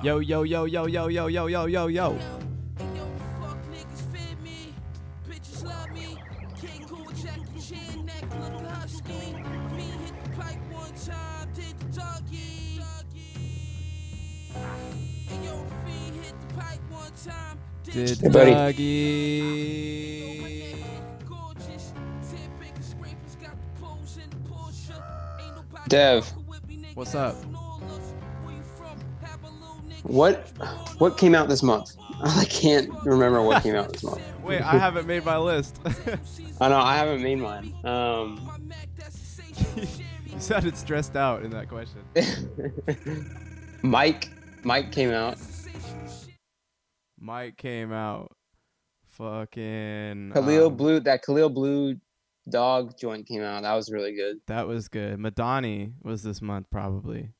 Yo, yo, yo, yo, yo, yo, yo, yo, yo, yo. Did Hey, buddy. Dougie. Dev, What's up? What what came out this month? I can't remember what came out this month. Wait, I haven't made my list. I know I haven't made mine. Um, you sounded stressed out in that question. Mike Mike came out. Mike came out. Fucking. Khalil um, Blue that Khalil Blue dog joint came out. That was really good. That was good. Madani was this month probably.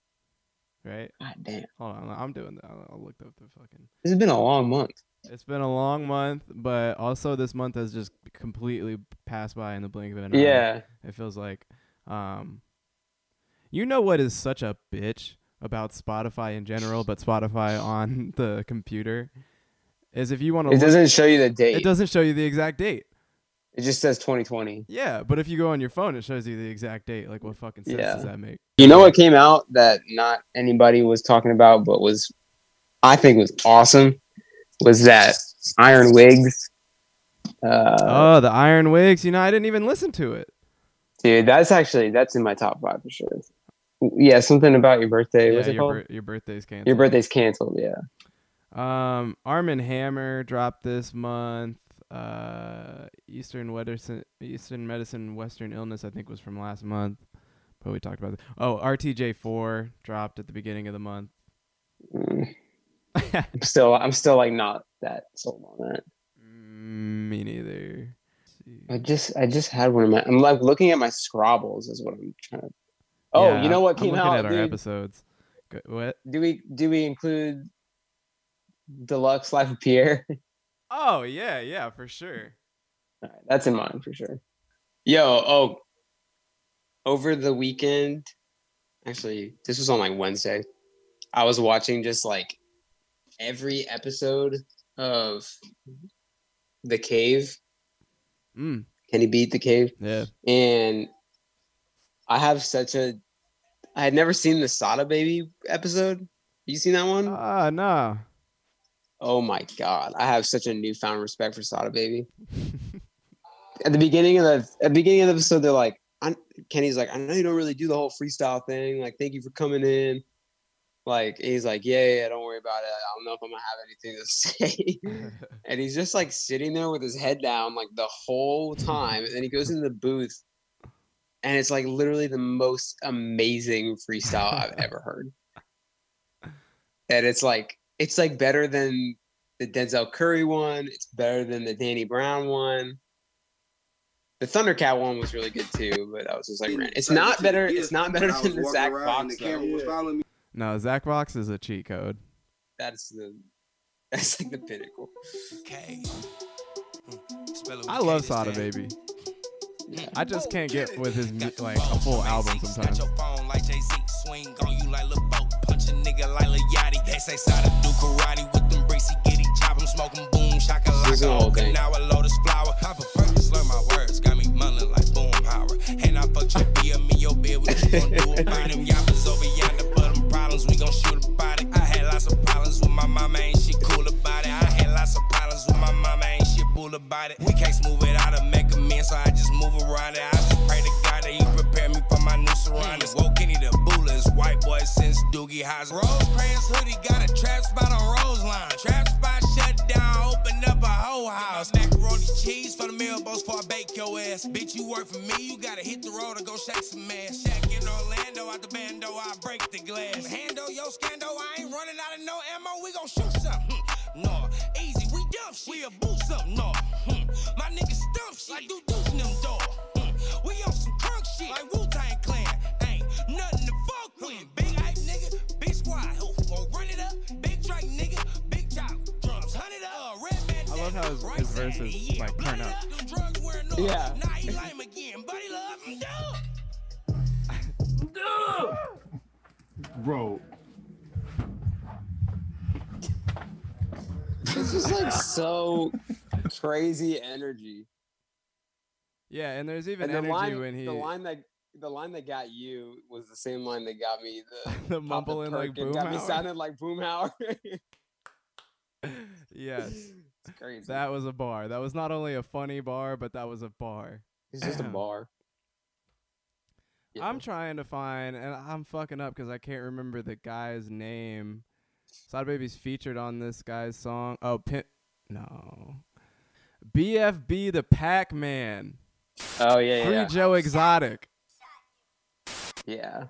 Right? God damn, Hold on, I'm doing that. I'll, look up the fucking. has been a long month. It's been a long month, but also this month has just completely passed by in the blink of an eye. Yeah, It feels like, um, you know what is such a bitch about Spotify in general, but Spotify on the computer is if you want to. it doesn't show you the date. It doesn't show you the exact date. It just says 2020. Yeah, but if you go on your phone, it shows you the exact date. Like, what fucking sense Yeah. does that make? You know what came out that not anybody was talking about, but was I think was awesome was that Iron Wigs. Uh, oh, the Iron Wigs. You know, I didn't even listen to it. dude, that's actually that's in my top five for sure. Yeah, something about your birthday. yeah, What's it your, called? bir- your birthday's canceled. your birthday's canceled. Yeah. Um, Armand Hammer dropped this month. Uh, Eastern Medicine, Eastern Medicine, Western Illness, I think was from last month. But we talked about it. Oh, RTJ4 dropped at the beginning of the month. Mm, I'm still I'm still like not that sold on that. Mm, me neither. I just I just had one of my I'm like looking at my Scrabbles is what I'm trying to. Oh, Yeah, you know what I'm came looking out? at our dude? episodes. What? Do we do we include Deluxe Life of Pierre? Oh yeah, yeah, for sure. All right, that's in mine for sure. Yo, oh, over the weekend, actually, this was on like Wednesday. I was watching just like every episode of The Cave. Mm, Can he beat The Cave? yeah. And I have such a. I had never seen the Sada Baby episode. You seen that one? Ah, nah. Oh my god, I have such a newfound respect for Sada Baby. at the beginning of the at the beginning of the episode, they're like, I'm, Kenny's like, I know you don't really do the whole freestyle thing. Like, thank you for coming in. Like, he's like, yeah, yeah, don't worry about it. I don't know if I'm gonna have anything to say. and he's just like sitting there with his head down like the whole time. And then he goes in the booth, and it's like literally the most amazing freestyle I've ever heard. And it's like it's like better than the Denzel Curry one. It's better than the Danny Brown one. The Thundercat one was really good too, but I was just like, ran- it's not better. It's not better than the Zach Fox. though. no, Zach Fox is a cheat code. That's the that's like the pinnacle. Okay. I love Sada Baby. I just can't get with his like a full album sometimes. Say Sada do karate with them bricks, he get he chop him, smoking boom, shaka This is the like whole thing. Now a lotus flower. Pop a perk, slur my words, got me mumbling like boom power. And I fucked your BM in your bed, what you gon' do about them yappers over yonder? For them problems, we gon' shoot about it. I had lots of problems with my mama, ain't she cool about it? I had lots of problems with my mama, ain't she bull about it? We can't smooth it out and make amends, so I just move around it. I just pray to God that he prepare me for my new surroundings. Woke Kenny the Boolers, white boy since Doogie Howser. Rosecrans Bitch, you work for me, you gotta hit the road and go shake some ass. Shack in Orlando, out the bando, I break the glass. Handle your scando, I ain't running out of no ammo, we gon' shoot something. Hmm. No, easy, we dump shit. We a boost something, no. Hmm. My niggas stump shit. Like do deuce how his- his verses, like, turn up. Them drugs wearing off. Yeah. Now he lame again. Buddy love him, dog. Bro. It's just like so crazy energy. Yeah, and there's even And the energy line, when he the line that the line that got you was the same line that got me. The, the Papa mumbling like Perkin got me boom. sounding like Boomhauer. yes, crazy. that was a bar. That was not only a funny bar, but that was a bar. it's just a bar. I'm trying to find, and I'm fucking up because I can't remember the guy's name. Sada Baby's featured on this guy's song. Oh, Pin. No. BFB the Packman. Oh yeah, Free yeah, Joe Exotic. yeah.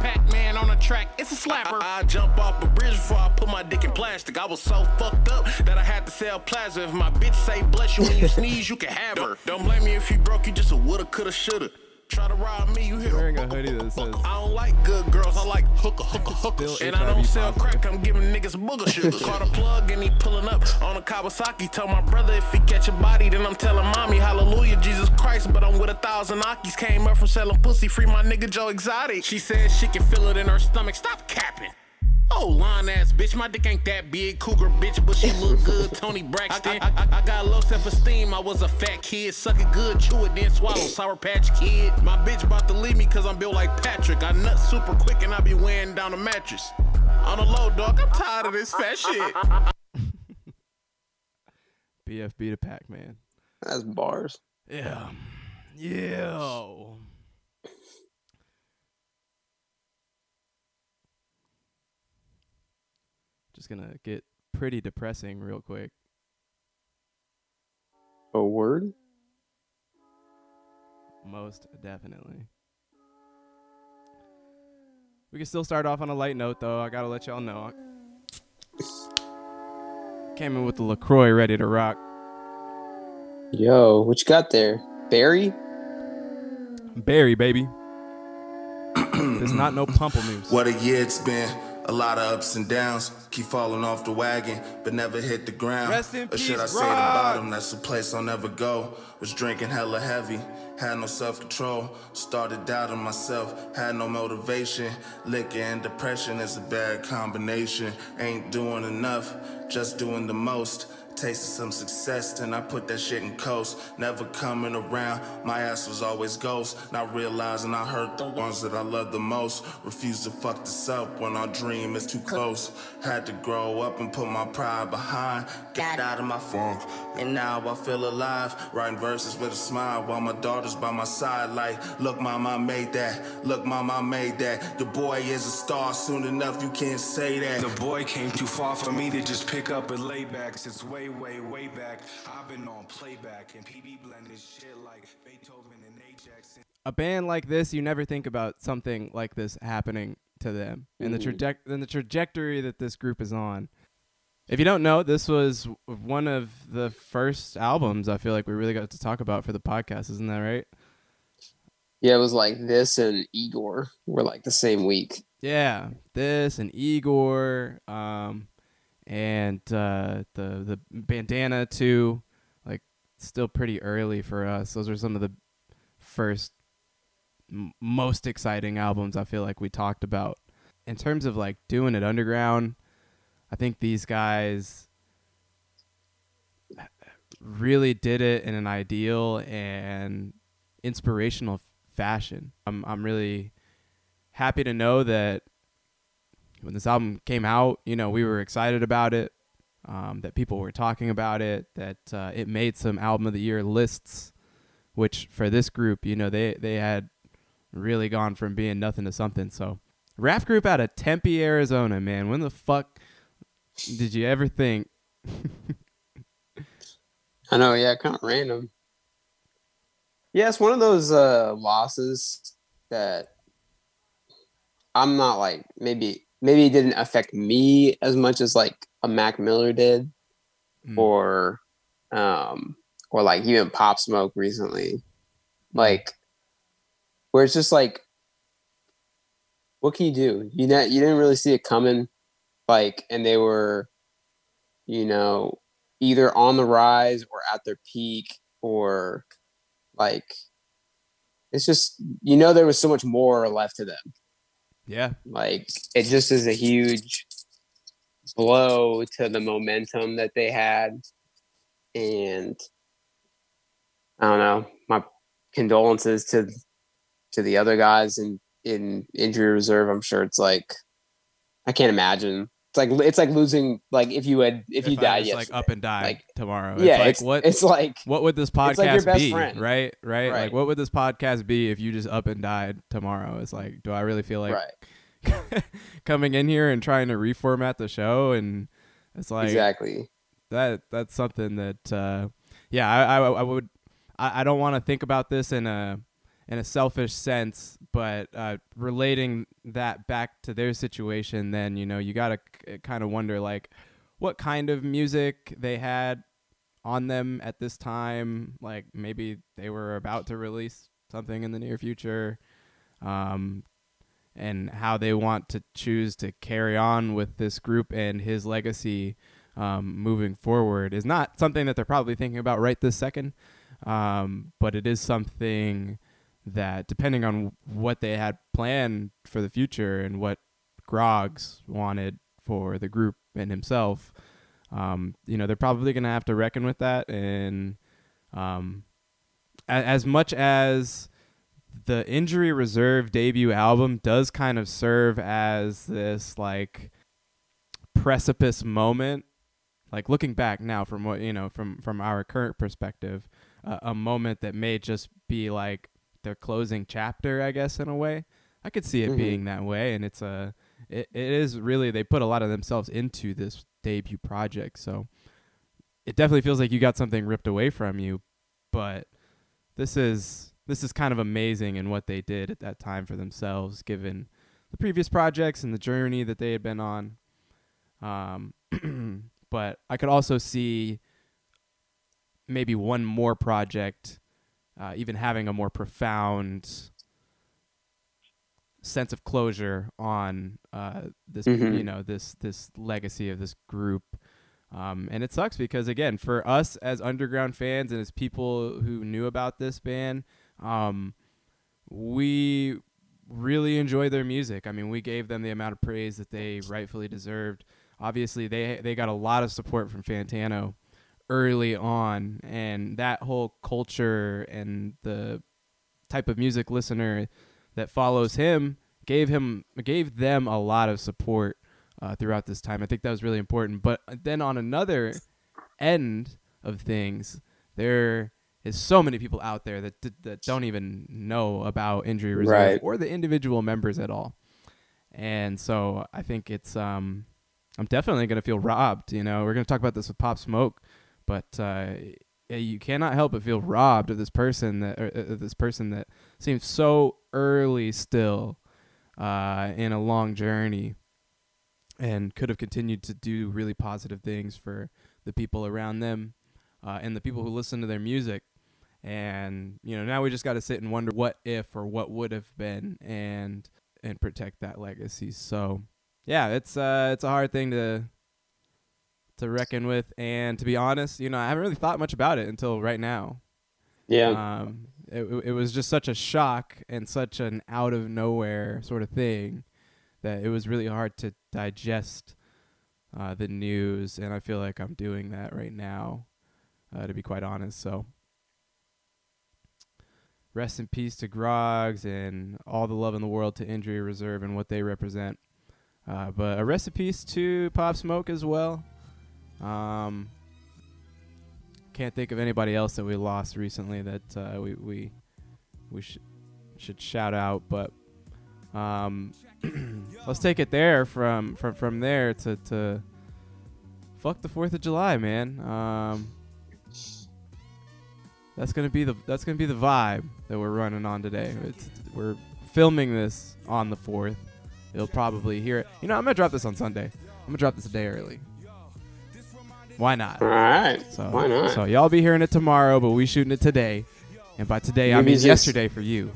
Packman on the track, it's a slapper. I, I jump off a bridge before I put my dick in plastic. I was so fucked up that I had to sell plasma. If my bitch say bless you when you sneeze, you can have her. Don't blame me if you broke, you just a woulda, coulda, shoulda. Try to rob me, you hear Wearing a hoodie that says I don't like good girls, I like hooker, hooker, hooker. Still And I don't sell crack, I'm giving niggas booger sugar. Caught a plug and he pulling up on a Kawasaki. Tell my brother if he catch a body, then I'm telling mommy, hallelujah, Jesus Christ. But I'm with a thousand Akis. Came up from selling pussy, free my nigga Joe Exotic. She said she can feel it in her stomach, stop capping. Oh, lying ass bitch, my dick ain't that big. Cougar bitch, but she look good. Toni Braxton. I, I, I, I got low self esteem. I was a fat kid. Suck it good, chew it, then swallow. Sour Patch Kid. My bitch about to leave me cause I'm built like Patrick. I nut super quick and I be wearing down the mattress. On a low, dog, I'm tired of this fat shit. BFB the Packman. That's bars. Yeah. Yeah. Gonna get pretty depressing real quick. A word? Most definitely. We can still start off on a light note, though. I gotta let y'all know. Came in with the LaCroix ready to rock. Yo, what you got there? Barry? Barry, baby. There's not no pamplemousse. What a year it's been. A lot of ups and downs. Keep falling off the wagon, but never hit the ground. Rest in or should I peace, say the bottom? That's a place I'll never go. Was drinking hella heavy, had no self control. Started doubting myself, had no motivation. Liquor and depression is a bad combination. Ain't doing enough, just doing the most. Tasted some success, then I put that shit in coast. Never coming around, my ass was always ghost. Not realizing I hurt the ones that I love the most. Refuse to fuck this up when our dream is too close. Had to grow up and put my pride behind. Got out of my funk, and now I feel alive. Writing verses with a smile while my daughter's by my side. Like, look, mama, I made that. Look, mama, I made that. The boy is a star. Soon enough, you can't say that. The boy came too far for me to just pick up and lay back. Since way, way, way back, I've been on playback and PB blended shit like Beethoven and Ajax. a band like this, you never think about something like this happening to them and the Mhm. traje- and the trajectory that this group is on. If you don't know, this was one of the first albums I feel like we really got to talk about for the podcast, isn't that right? Yeah, it was like this and Igor were like the same week. Yeah, this and Igor, um, and uh, the the bandana too. Like, still pretty early for us. Those are some of the first, m- most exciting albums I feel like we talked about. In terms of like doing it underground, I think these guys really did it in an ideal and inspirational fashion. I'm I'm really happy to know that when this album came out, you know, we were excited about it, um, that people were talking about it, that uh, it made some album of the year lists, which for this group, you know, they they had really gone from being nothing to something. So, rap group out of Tempe, Arizona, man. When the fuck did you ever think? I know, yeah, kind of random. Yeah, it's one of those uh losses that I'm not like maybe maybe it didn't affect me as much as like a Mac Miller did Mm. or um or like even Pop Smoke recently. Like where it's just like what can you do? You know you didn't really see it coming like and they were you know either on the rise or at their peak or like it's just you know there was so much more left to them Yeah, like it just is a huge blow to the momentum that they had. And I don't know, my condolences to to the other guys in in injury reserve. I'm sure it's like I can't imagine. It's like it's like losing like if you had if, you I died like up and die Like, tomorrow. yeah, it's like it's what it's like what would this it's like podcast be? friend. Right, right, Like what would this podcast be if you just up and died tomorrow? It's like, do I really feel like right. coming in here and trying to reformat the show? And it's like exactly. that that's something that uh yeah i i, I would I, I don't want to think about this in a in a selfish sense but uh relating that back to their situation then you know you gotta k- kind of wonder like what kind of music they had on them at this time like maybe they were about to release something in the near future um and how they want to choose to carry on with this group and his legacy um, moving forward is not something that they're probably thinking about right this second. Um, but it is something that, depending on what they had planned for the future and what Groggs wanted for the group and himself, um, you know, they're probably going to have to reckon with that. And um, a- as much as the injury reserve debut album does kind of serve as this like precipice moment like looking back now from what you know from from our current perspective uh, a moment that may just be like their closing chapter i guess in a way i could see it Mhm. being that way and it's a it, it is really they put a lot of themselves into this debut project so it definitely feels like you got something ripped away from you but this is this is kind of amazing in what they did at that time for themselves given the previous projects and the journey that they had been on um, but I could also see maybe one more project, uh, even having a more profound sense of closure on uh, this, Mhm. you know, this this legacy of this group. Um, and it sucks because again, for us as underground fans and as people who knew about this band, um, we really enjoy their music. I mean, we gave them the amount of praise that they rightfully deserved. Obviously, they they got a lot of support from Fantano early on, and that whole culture and the type of music listener that follows him gave him gave them a lot of support uh, throughout this time. I think that was really important. But then on another end of things, there is so many people out there that that, that don't even know about injury reserve Right. or the individual members at all. And so I think it's um I'm definitely gonna feel robbed. You know, we're gonna talk about this with Pop Smoke, but uh, you cannot help but feel robbed of this person that or, uh, this person that seems so early still uh, in a long journey and could have continued to do really positive things for the people around them uh, and the people who listen to their music. And you know, now we just got to sit and wonder what if or what would have been, and and protect that legacy. So, yeah, it's uh, it's a hard thing to to reckon with. And to be honest, you know, I haven't really thought much about it until right now. Yeah. Um, it, it was just such a shock and such an out of nowhere sort of thing that it was really hard to digest uh, the news, and I feel like I'm doing that right now, uh, to be quite honest. So, rest in peace to Groggs and all the love in the world to Injury Reserve and what they represent. Uh, but a rest in peace to Pop Smoke as well. Um, can't think of anybody else that we lost recently that uh, we we we should should shout out, but um, let's take it there from from from there to to fuck the Fourth of July, man. Um, that's gonna be the that's gonna be the vibe that we're running on today. It's, we're filming this on the fourth. You'll probably hear it. You know, I'm gonna drop this on Sunday. I'm gonna drop this a day early. Why not? All right. So, Why not? So y'all be hearing it tomorrow, but we shooting it today. And by today, I mean music's- yesterday for you.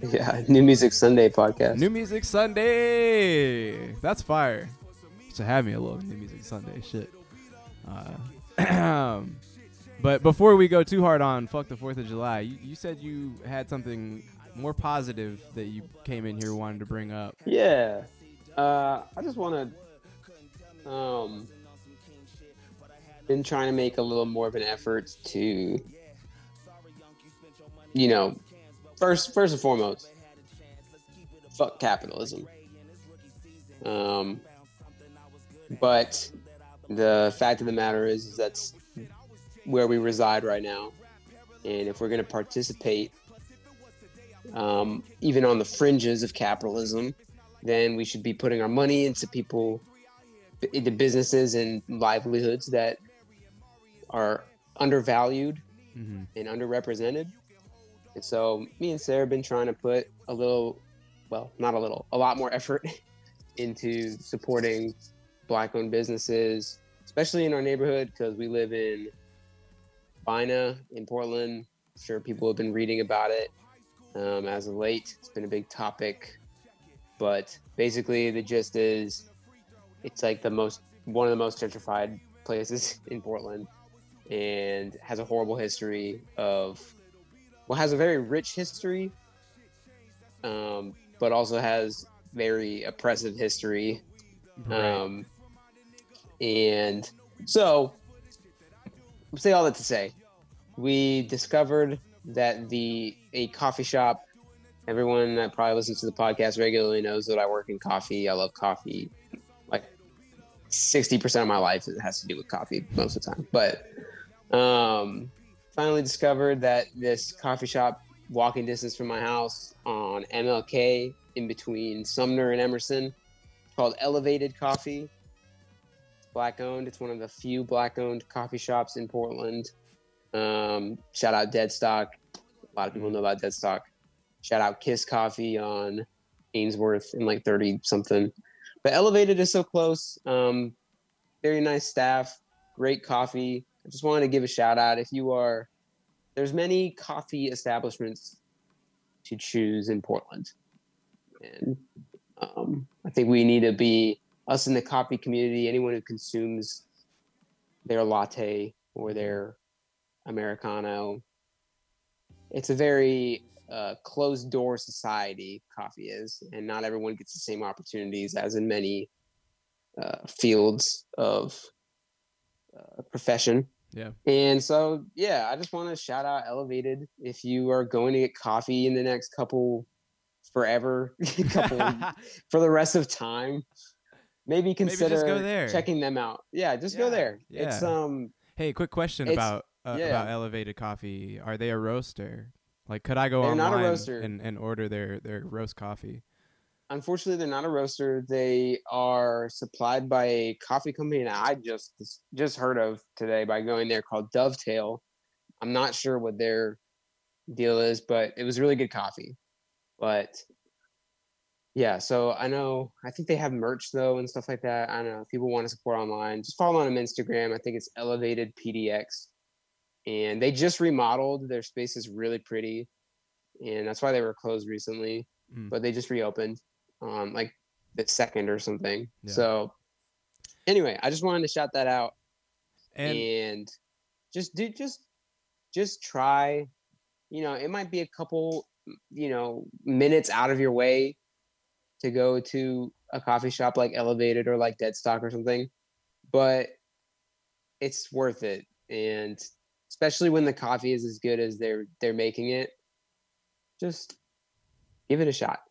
Yeah. New Music Sunday podcast. New Music Sunday. That's fire. To have me a little New Music Sunday shit. Uh, but before we go too hard on fuck the Fourth of July, you, you said you had something more positive that you came in here wanted to bring up. Yeah. Uh, I just want to um, been trying to make a little more of an effort to, you know, first first and foremost, fuck capitalism. Um, but the fact of the matter is, is that's where we reside right now, and if we're going to participate, um, even on the fringes of capitalism, then we should be putting our money into people, into businesses and livelihoods that are undervalued Mm-hmm. and underrepresented. And so me and Sarah have been trying to put a little, well, not a little, a lot more effort into supporting black owned businesses, especially in our neighborhood because we live in Bina in Portland. I'm sure people have been reading about it um, as of late. It's been a big topic. But basically, the gist is it's like the most, one of the most gentrified places in Portland and has a horrible history of well has a very rich history um, but also has very oppressive history. Right. um, and so say all that to say we discovered that the a coffee shop everyone that probably listens to the podcast regularly knows that i work in coffee. I love coffee. Like 60% of my life it has to do with coffee most of the time but um, finally discovered that this coffee shop walking distance from my house on mlk in between sumner and emerson called elevated coffee. It's black owned it's one of the few black owned coffee shops in portland. Um, shout out deadstock. A lot of people know about deadstock. Shout out kiss coffee on ainsworth in like 30 something but elevated is so close. Um, very nice staff. Great coffee i just wanted to give a shout out. If you are there's many coffee establishments to choose in portland. And um, i think we need to be us in the coffee community anyone who consumes their latte or their americano it's a very uh, closed door society coffee is. And not everyone gets the same opportunities as in many uh, fields of uh, profession Yeah. and so yeah i just want to shout out elevated if you are going to get coffee in the next couple forever couple for the rest of time maybe consider go there. checking them out yeah just go Yeah, there it's yeah. um hey, quick question about uh, yeah. about elevated coffee. Are they a roaster? Like, could I go They're online roaster. and, and order their their roast coffee? Unfortunately they're not a roaster. They are supplied by a coffee company that i just just heard of today by going there called dovetail. I'm not sure what their deal is but it was really good coffee. But yeah so i know i think they have merch though and stuff like that. I don't know. If people want to support online just follow them on instagram. I think it's elevated pdx and they just remodeled. Their space is really pretty and that's why they were closed recently Mm. but they just reopened um like the second or something. Yeah. so anyway i just wanted to shout that out. And and just do just just try you know it might be a couple you know minutes out of your way to go to a coffee shop like elevated or like deadstock or something but it's worth it. And especially when the coffee is as good as they're they're making it just give it a shot.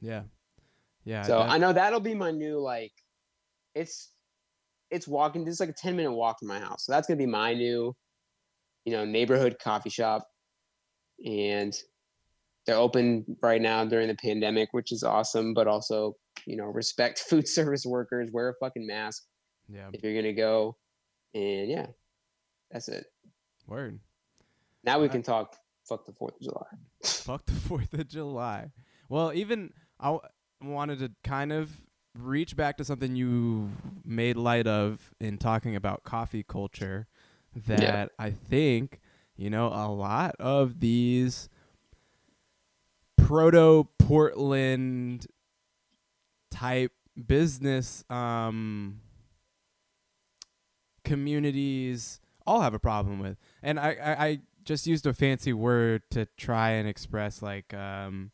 Yeah, yeah. so that- I know that'll be my new like it's it's walking it's like a 10 minute walk from my house. So that's gonna be my new, you know, neighborhood coffee shop. And they're open right now during the pandemic, which is awesome, but also, you know, respect food service workers, wear a fucking mask yeah. if you're gonna go. And yeah, that's it. Word. Now we Alright. can talk fuck the fourth of July. Fuck the Fourth of July. Well, even I wanted to kind of reach back to something you made light of in talking about coffee culture. That I think you know a lot of these proto Portland type business um communities all have a problem with and I, I i just used a fancy word to try and express like um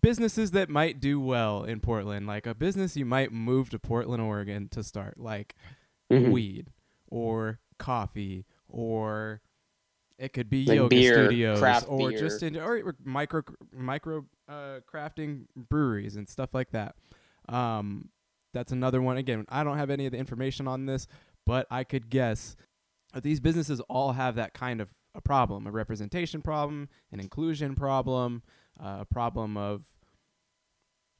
businesses that might do well in Portland, like a business you might move to Portland, Oregon to start, like Mhm. weed or coffee or it could be Like yoga beer, studios or beer. just in, or micro micro uh, crafting breweries and stuff like that. Um, that's another one. Again, I don't have any of the information on this, but I could guess that these businesses all have that kind of a problem, a representation problem, an inclusion problem, uh, a problem of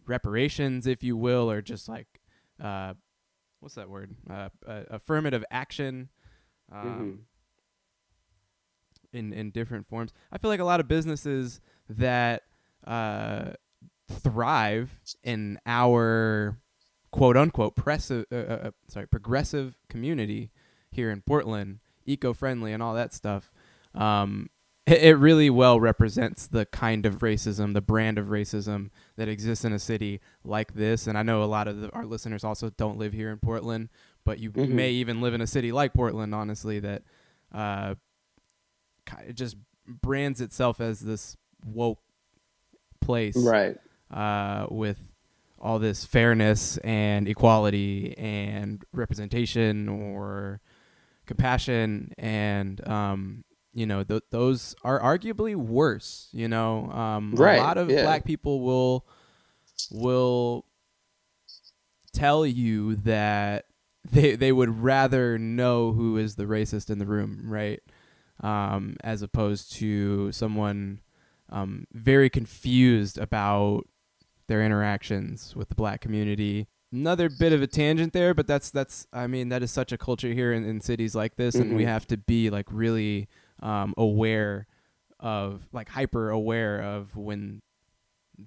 reparations, if you will, or just like uh, what's that word? Uh, uh, affirmative action. Um, Mhm. In in different forms, I feel like a lot of businesses that uh, thrive in our quote unquote press uh, uh, uh, sorry progressive community here in Portland, eco friendly and all that stuff. Um, it, really well represents the kind of racism, the brand of racism that exists in a city like this. And I know a lot of the, our listeners also don't live here in Portland, but you Mhm. may even live in a city like Portland, honestly, that uh, just brands itself as this woke place Right. uh, with all this fairness and equality and representation or compassion and um, you know th- those are arguably worse you know um, Right, a lot of yeah. black people will will tell you that they they would rather know who is the racist in the room right um, as opposed to someone um, very confused about their interactions with the black community. Another bit of a tangent there, but that's that's I mean that is such a culture here in, in cities like this, and we Mhm. have to be like really um, aware of like hyper aware of when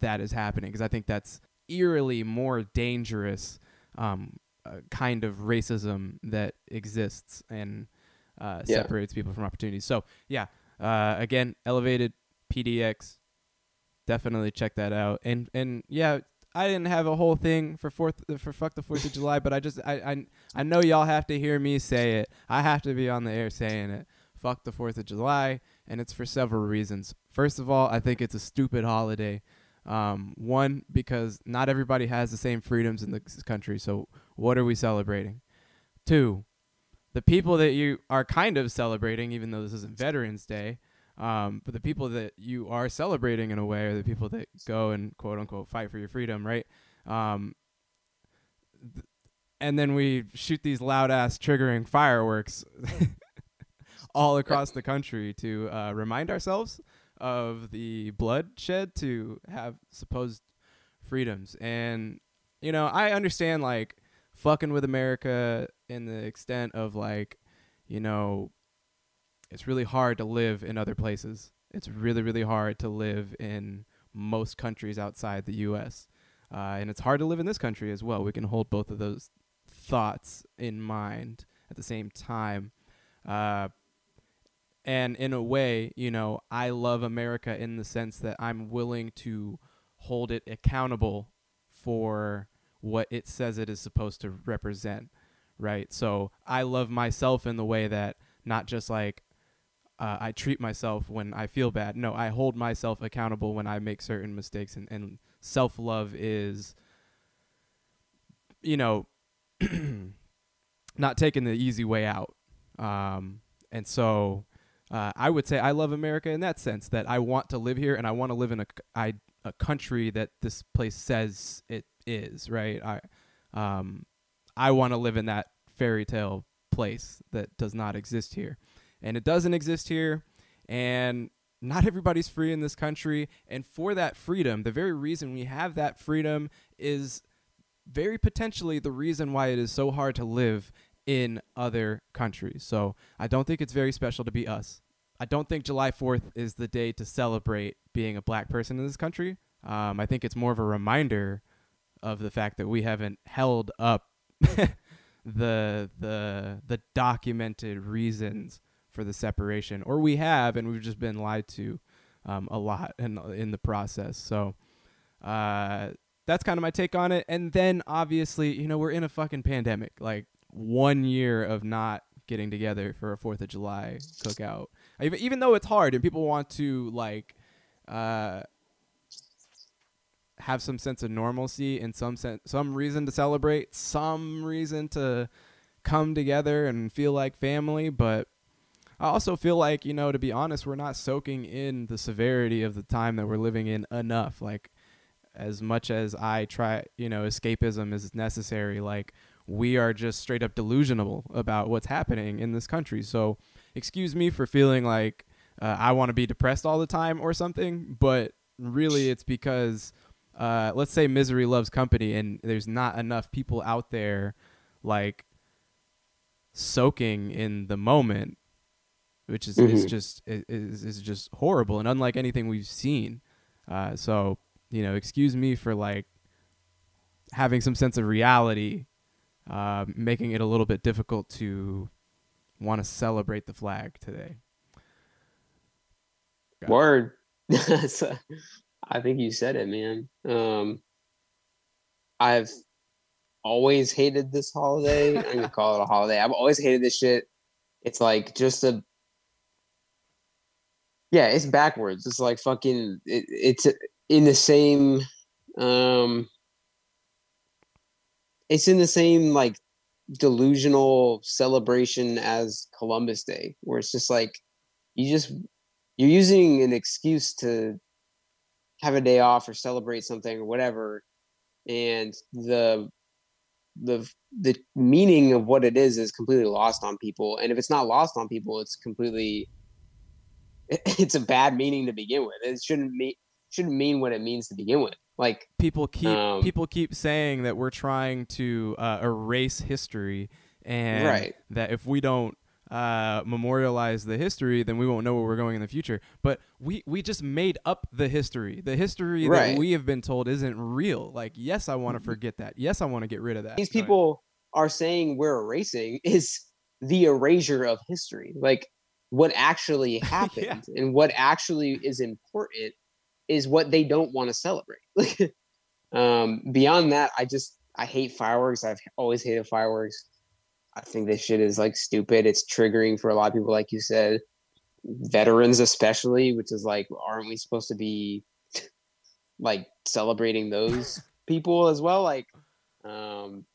that is happening because I think that's eerily more dangerous um, uh, kind of racism that exists and uh, Yeah. separates people from opportunities. So yeah, uh, again, elevated PDX, definitely check that out. And and yeah, I didn't have a whole thing for fourth for fuck the Fourth of July, but I just I, I I know y'all have to hear me say it. I have to be on the air saying it. Fuck the Fourth of July, and it's for several reasons. First of all, I think it's a stupid holiday. Um, one because not everybody has the same freedoms in this country. So what are we celebrating? Two, the people that you are kind of celebrating, even though this isn't Veterans Day, um, but the people that you are celebrating in a way are the people that go and quote unquote fight for your freedom, right? Um, th- and then we shoot these loud ass triggering fireworks all across the country to uh, remind ourselves of the bloodshed to have supposed freedoms. And, you know, I understand like fucking with America in the extent of like, you know, it's really hard to live in other places. It's really, really hard to live in most countries outside the U.S. Uh, and it's hard to live in this country as well. We can hold both of those thoughts in mind at the same time. Uh, and in a way, you know, I love America in the sense that I'm willing to hold it accountable for what it says it is supposed to represent, right? So I love myself in the way that not just like uh, I treat myself when I feel bad. No, I hold myself accountable when I make certain mistakes, and, and self love is, you know, not taking the easy way out. Um, and so uh, I would say I love America in that sense that I want to live here and I want to live in a, I, a country that this place says it is, right? I, um, I want to live in that fairy tale place that does not exist here. And it doesn't exist here. And not everybody's free in this country. And for that freedom, the very reason we have that freedom is very potentially the reason why it is so hard to live in other countries. So I don't think it's very special to be us. I don't think July 4th is the day to celebrate being a black person in this country. Um, I think it's more of a reminder of the fact that we haven't held up the the the documented reasons for the separation, or we have, and we've just been lied to um, a lot in in the process. So uh, that's kind of my take on it. And then obviously, you know, we're in a fucking pandemic. Like one year of not getting together for a Fourth of July cookout, even even though it's hard and people want to like. Uh, have some sense of normalcy and some sense, some reason to celebrate, some reason to come together and feel like family. But I also feel like, you know, to be honest, we're not soaking in the severity of the time that we're living in enough. Like, as much as I try, you know, escapism is necessary, like, we are just straight up delusional about what's happening in this country. So, excuse me for feeling like uh, I want to be depressed all the time or something, but really it's because, uh, let's say misery loves company and there's not enough people out there like soaking in the moment which is, is Mhm. just is, is just horrible and unlike anything we've seen uh, so you know excuse me for like having some sense of reality uh, making it a little bit difficult to want to celebrate the flag today Got. Word. I think you said it, man. Um, I've always hated this holiday. I'm gonna call it a holiday. I've always hated this shit. It's like just a yeah, it's backwards. It's like fucking. It, it's in the same. Um, it's in the same like delusional celebration as Columbus Day, where it's just like you just you're using an excuse to have a day off or celebrate something or whatever and the the the meaning of what it is is completely lost on people and if it's not lost on people it's completely it's a bad meaning to begin with. It shouldn't mean shouldn't mean what it means to begin with like people keep Um, people keep saying that we're trying to uh, erase history and Right. that if we don't uh, memorialize the history then we won't know where we're going in the future. But we we just made up the history. The history Right. that we have been told isn't real. Like yes i want to forget that. Yes i want to get rid of that. These people are saying we're erasing is the erasure of history. Like what actually happened and what actually is important is what they don't want to celebrate. Um beyond that i just i hate fireworks. I've always hated fireworks. I think this shit is like stupid. It's triggering for a lot of people like you said. Veterans especially which is like aren't we supposed to be like celebrating those people as well? Like um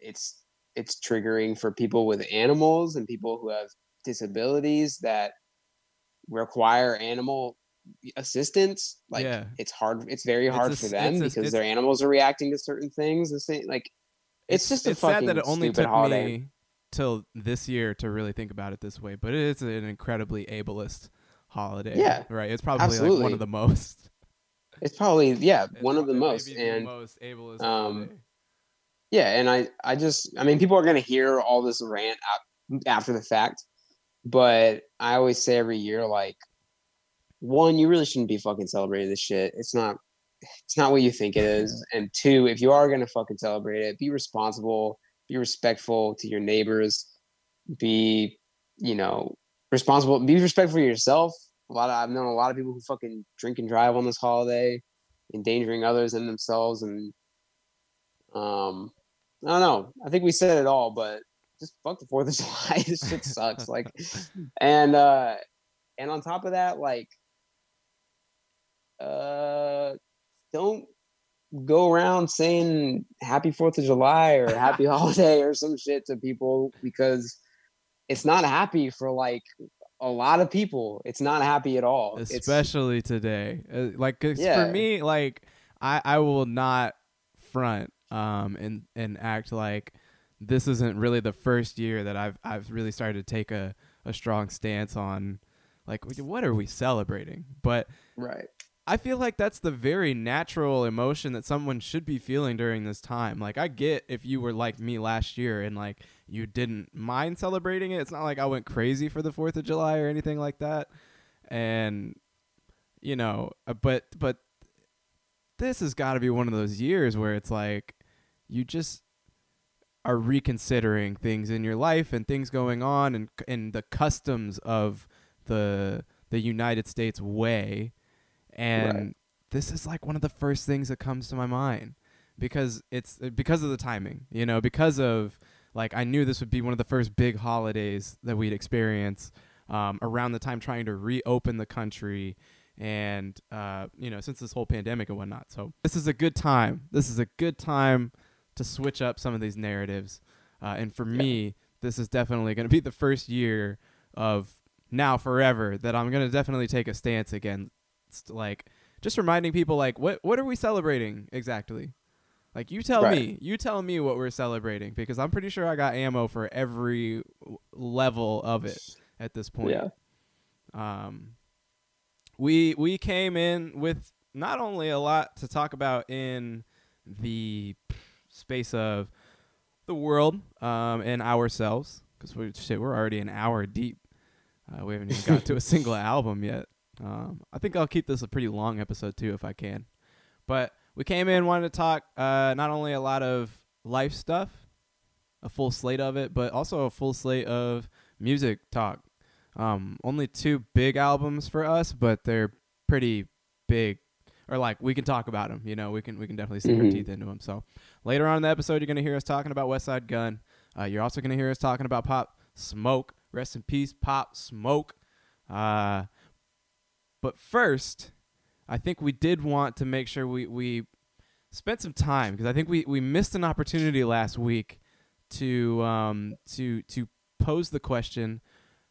it's it's triggering for people with animals and people who have disabilities that require animal assistance like Yeah. it's hard it's very It's hard a for them a- because it's- their animals are reacting to certain things the same like it's, just a it's fucking sad that it only took holiday me till this year to really think about it this way but it is an incredibly ableist holiday Yeah, right it's probably like one of the most it's probably yeah It's one of the most and the most ableist um, holiday. yeah and i i just i mean people are going to hear all this rant after the fact but i always say every year like one you really shouldn't be fucking celebrating this shit. It's not it's not what you think it is. And two if you are to fucking celebrate it be responsible be respectful to your neighbors be you know responsible be respectful yourself. A lot of i've known a lot of people who fucking drink and drive on this holiday endangering others and themselves and um i don't know. I think we said it all but just fuck the fourth of july. This shit sucks. Like and uh and on top of that like uh don't go around saying happy fourth of july or happy holiday or some shit to people because it's not happy for like a lot of people it's not happy at all It's- especially today. Like like 'cause Yeah. for me, like I I will not front um and and act like this isn't really the first year that I've I've really started to take a a strong stance on like what are we celebrating? But right I feel like that's the very natural emotion that someone should be feeling during this time. Like I get if you were like me last year and like you didn't mind celebrating it. It's not like I went crazy for the 4th of July or anything like that. And you know, uh, but but this has got to be one of those years where it's like you just are reconsidering things in your life and things going on and and the customs of the the United States way and Right. this is like one of the first things that comes to my mind because it's uh, because of the timing you know because of like i knew this would be one of the first big holidays that we'd experience um, around the time trying to reopen the country and uh, you know since this whole pandemic and whatnot. So this is a good time. This is a good time to switch up some of these narratives. Uh, and for me, this is definitely going to be the first year of now forever that I'm going to definitely take a stance like just reminding people like what what are we celebrating exactly? Like you tell Right. me, you tell me what we're celebrating because I'm pretty sure I got ammo for every level of it at this point. Yeah. Um, we we came in with not only a lot to talk about in the space of the world um, and ourselves because we shit we're already an hour deep. Uh, we haven't even got to a single album yet. Um, I think I'll keep this a pretty long episode too if I can. But we came in wanted to talk uh, not only a lot of life stuff, a full slate of it, but also a full slate of music talk. Um, only two big albums for us, but they're pretty big. Or like we can talk about them, you know, we can we can definitely sink our Mhm. teeth into them. So later on in the episode, you're gonna hear us talking about Westside Gunn. Uh, you're also gonna hear us talking about Pop Smoke. Rest in peace, Pop Smoke. Uh, but first, I think we did want to make sure we we spent some time because I think we we missed an opportunity last week to um to to pose the question.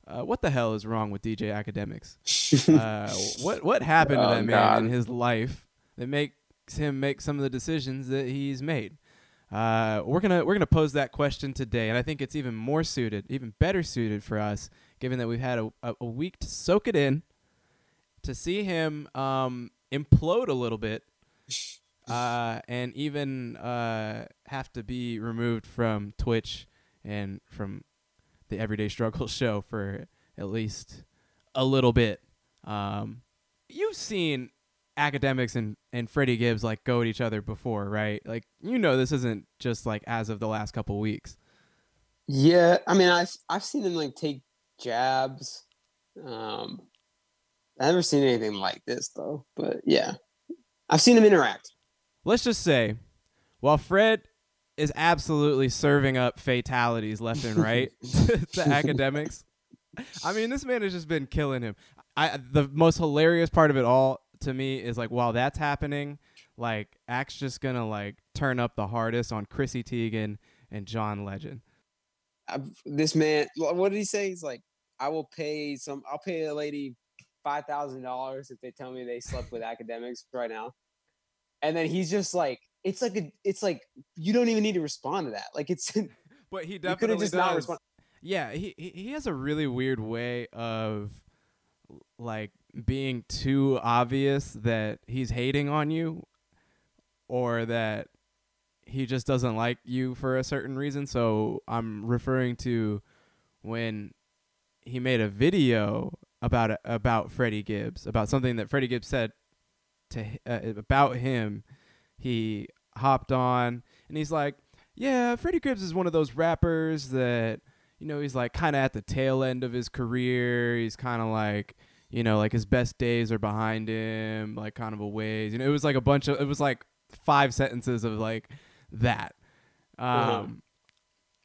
Uh, what the hell is wrong with DJ Akademiks? uh, what what happened to Oh, that man in his life that makes him make some of the decisions that he's made? Uh, we're gonna we're gonna pose that question today, and I think it's even more suited, even better suited for us, given that we've had a, a, a week to soak it in, to see him um, implode a little bit, uh, and even uh, have to be removed from Twitch and from the Everyday Struggle show for at least a little bit. Um, you've seen Akademiks and, and Freddie Gibbs like go at each other before, right? Like you know this isn't just like as of the last couple weeks. Yeah, I mean, I've I've seen them like take jabs. Um, I've never seen anything like this though. But yeah, I've seen him interact. Let's just say, while Fred is absolutely serving up fatalities left and right to Akademiks, I mean this man has just been killing him. I the most hilarious part of it all to me is like while that's happening, like Axe just gonna like turn up the hardest on Chrissy Teigen and John Legend. I've, this man, what did he say? He's like, I will pay some. I'll pay a lady five thousand dollars if they tell me they slept with Akademiks right now. And then he's just like, it's like a, it's like you don't even need to respond to that. Like it's But he definitely just does. not responded. Yeah, he he has a really weird way of like being too obvious that he's hating on you or that he just doesn't like you for a certain reason. So I'm referring to when he made a video about it- about Freddie Gibbs, about something that Freddie Gibbs said to uh, about him. He hopped on and he's like, "Yeah, Freddie Gibbs is one of those rappers that you know he's like kind of at the tail end of his career. He's kind of like." You know, like his best days are behind him, like kind of a ways. You know, it was like a bunch of, it was like five sentences of like that. Um, Uh-huh.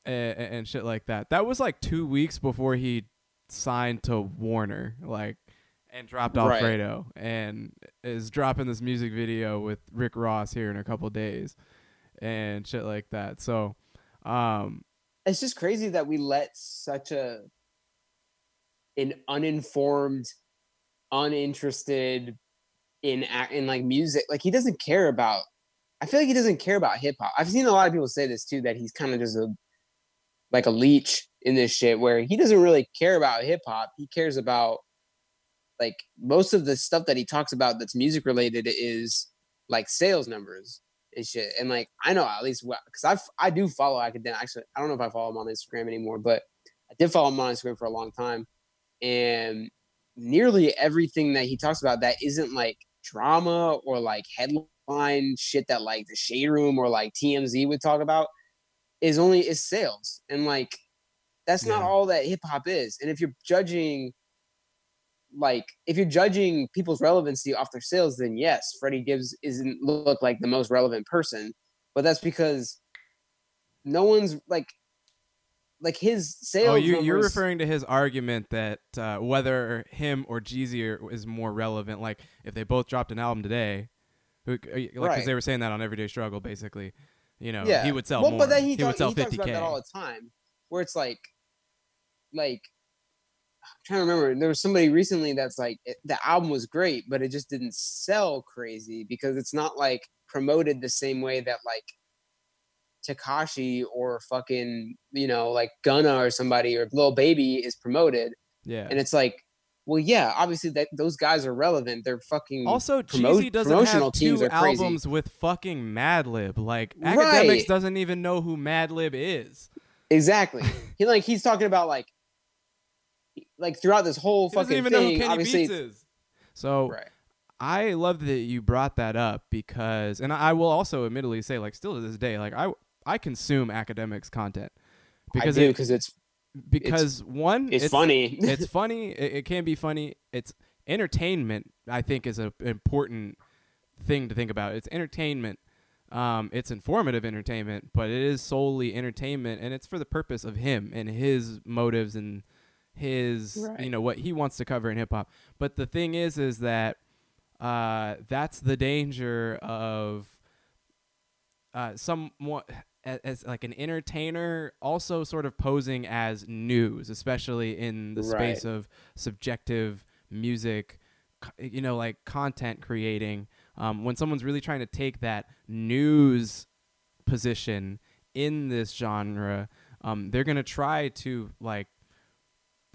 and, and shit like that. That was like two weeks before he signed to Warner, like, and dropped Right. Alfredo, and is dropping this music video with Rick Ross here in a couple days, and shit like that. So, um, It's just crazy that we let such a an uninformed, uninterested in in like music. Like he doesn't care about. I feel like he doesn't care about hip hop. I've seen a lot of people say this too that he's kind of just a like a leech in this shit where he doesn't really care about hip hop. He cares about like most of the stuff that he talks about that's music related is like sales numbers and shit. And like I know at least because I I do follow academic. Actually, I don't know if I follow him on Instagram anymore, but I did follow him on Instagram for a long time. And nearly everything that he talks about that isn't like drama or like headline shit that like the Shade Room or like TMZ would talk about is only is sales. And like that's not all that hip hop is. And if you're judging like if you're judging people's relevancy off their sales, then yes, Freddie Gibbs isn't look like the most relevant person. But that's because no one's like like his sales. Oh, you, you're referring to his argument that uh, whether him or Jeezy are- is more relevant. Like if they both dropped an album today, who, uh, like because Right. they were saying that on Everyday Struggle, basically. You know, yeah, he would sell well, more. But then he, would talk- sell he talks about 50k. that all the time, where it's like, like. I'm trying to remember. There was somebody recently that's like it, the album was great, but it just didn't sell crazy because it's not like promoted the same way that like Tekashi or fucking you know like Gunna or somebody or Lil Baby is promoted, yeah. and it's like, well, yeah, obviously that those guys are relevant. They're fucking Also, promo- Jeezy doesn't have two albums with fucking Madlib. Like Akademiks Right. doesn't even know who Madlib is. Exactly. he like he's talking about like like throughout this whole He doesn't fucking even know who thing. Kenny obviously, Beats is. So right. I love that you brought that up because, and I will also admittedly say, like, still to this day, like I I consume Akademiks content because I do it, because it's one it's, funny. it's funny. It, it can be funny. It's entertainment i think is an important thing to think about. It's entertainment. Um, it's informative entertainment but it is solely entertainment and it's for the purpose of him and his motives and his Right. you know what he wants to cover in hip-hop but the thing is is that uh, that's the danger of uh, somewhat as, as like an entertainer, also sort of posing as news, especially in the space of subjective music, you know, like content creating. Um, when someone's really trying to take that news position in this genre, um, they're gonna try to like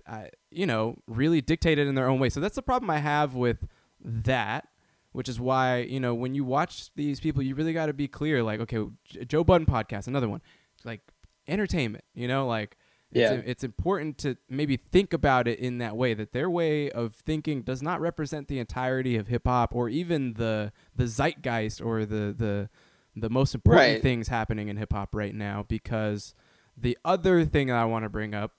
uh, you know, really dictate it in their own way. So that's the problem I have with that, which is why, you know, when you watch these people, you really got to be clear like, okay, Joe Budden podcast, another one, like entertainment, you know, like Yeah. it's, it's important to maybe think about it in that way that their way of thinking does not represent the entirety of hip hop or even the the zeitgeist or the the the most important Right. things happening in hip hop right now because the other thing that I want to bring up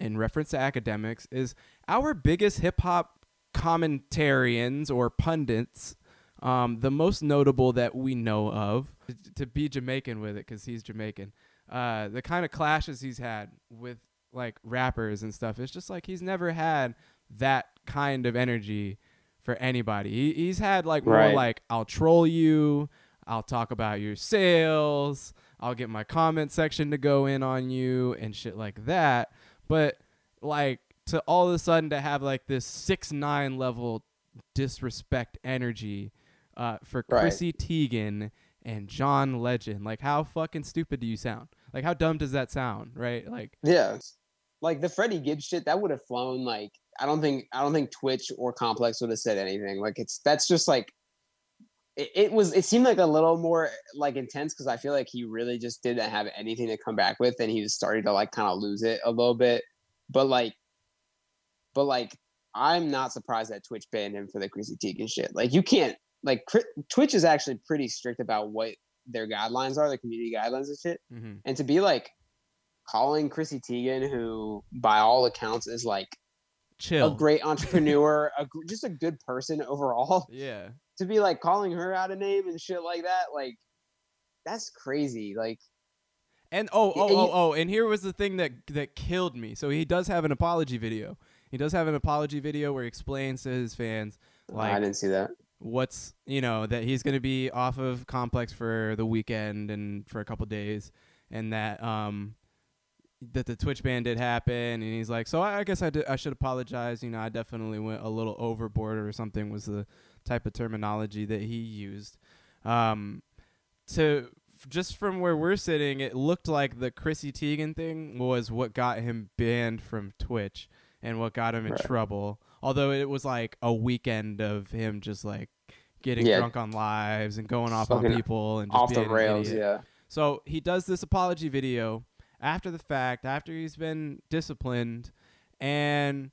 in reference to Akademiks is our biggest hip hop commentarians or pundits. Um, the most notable that we know of, to be Jamaican with it, because he's Jamaican. Uh, the kind of clashes he's had with like rappers and stuff, it's just like he's never had that kind of energy for anybody. He, he's had like more Right. like I'll troll you, I'll talk about your sales, I'll get my comment section to go in on you and shit like that. But like to all of a sudden to have like this six nine level disrespect energy uh, for Right. Chrissy Teigen and John Legend. Like how fucking stupid do you sound? Like how dumb does that sound? Right? Like yeah. Like the Freddie Gibbs shit, that would have flown like I don't think I don't think Twitch or Complex would have said anything. Like it's that's just like it, it was it seemed like a little more like intense because I feel like he really just didn't have anything to come back with and he was starting to like kind of lose it a little bit. But like but like I'm not surprised that Twitch banned him for the Chrissy Teigen shit. Like you can't like Twitch is actually pretty strict about what their guidelines are, their community guidelines and shit. mhm. And to be like calling Chrissy Teigen, who by all accounts is like chill. a great entrepreneur, a, just a good person overall, yeah. to be like calling her out a name and shit like that, like that's crazy. Like And oh, oh, oh, oh, and here was the thing that that killed me. So he does have an apology video. He does have an apology video where he explains to his fans I didn't see that. What's you know that he's going to be off of Complex for the weekend and for a couple days, and that um that the Twitch ban did happen, and he's like, so I, I guess I did, I should apologize. You know, I definitely went a little overboard or something was the type of terminology that he used. Um, to just from where we're sitting, it looked like the Chrissy Teigen thing was what got him banned from Twitch and what got him in Right. trouble. Although it was like a weekend of him just like getting Yeah. drunk on lives and going off on people and just Off the being an rails, yeah. So he does this apology video after the fact, after he's been disciplined, and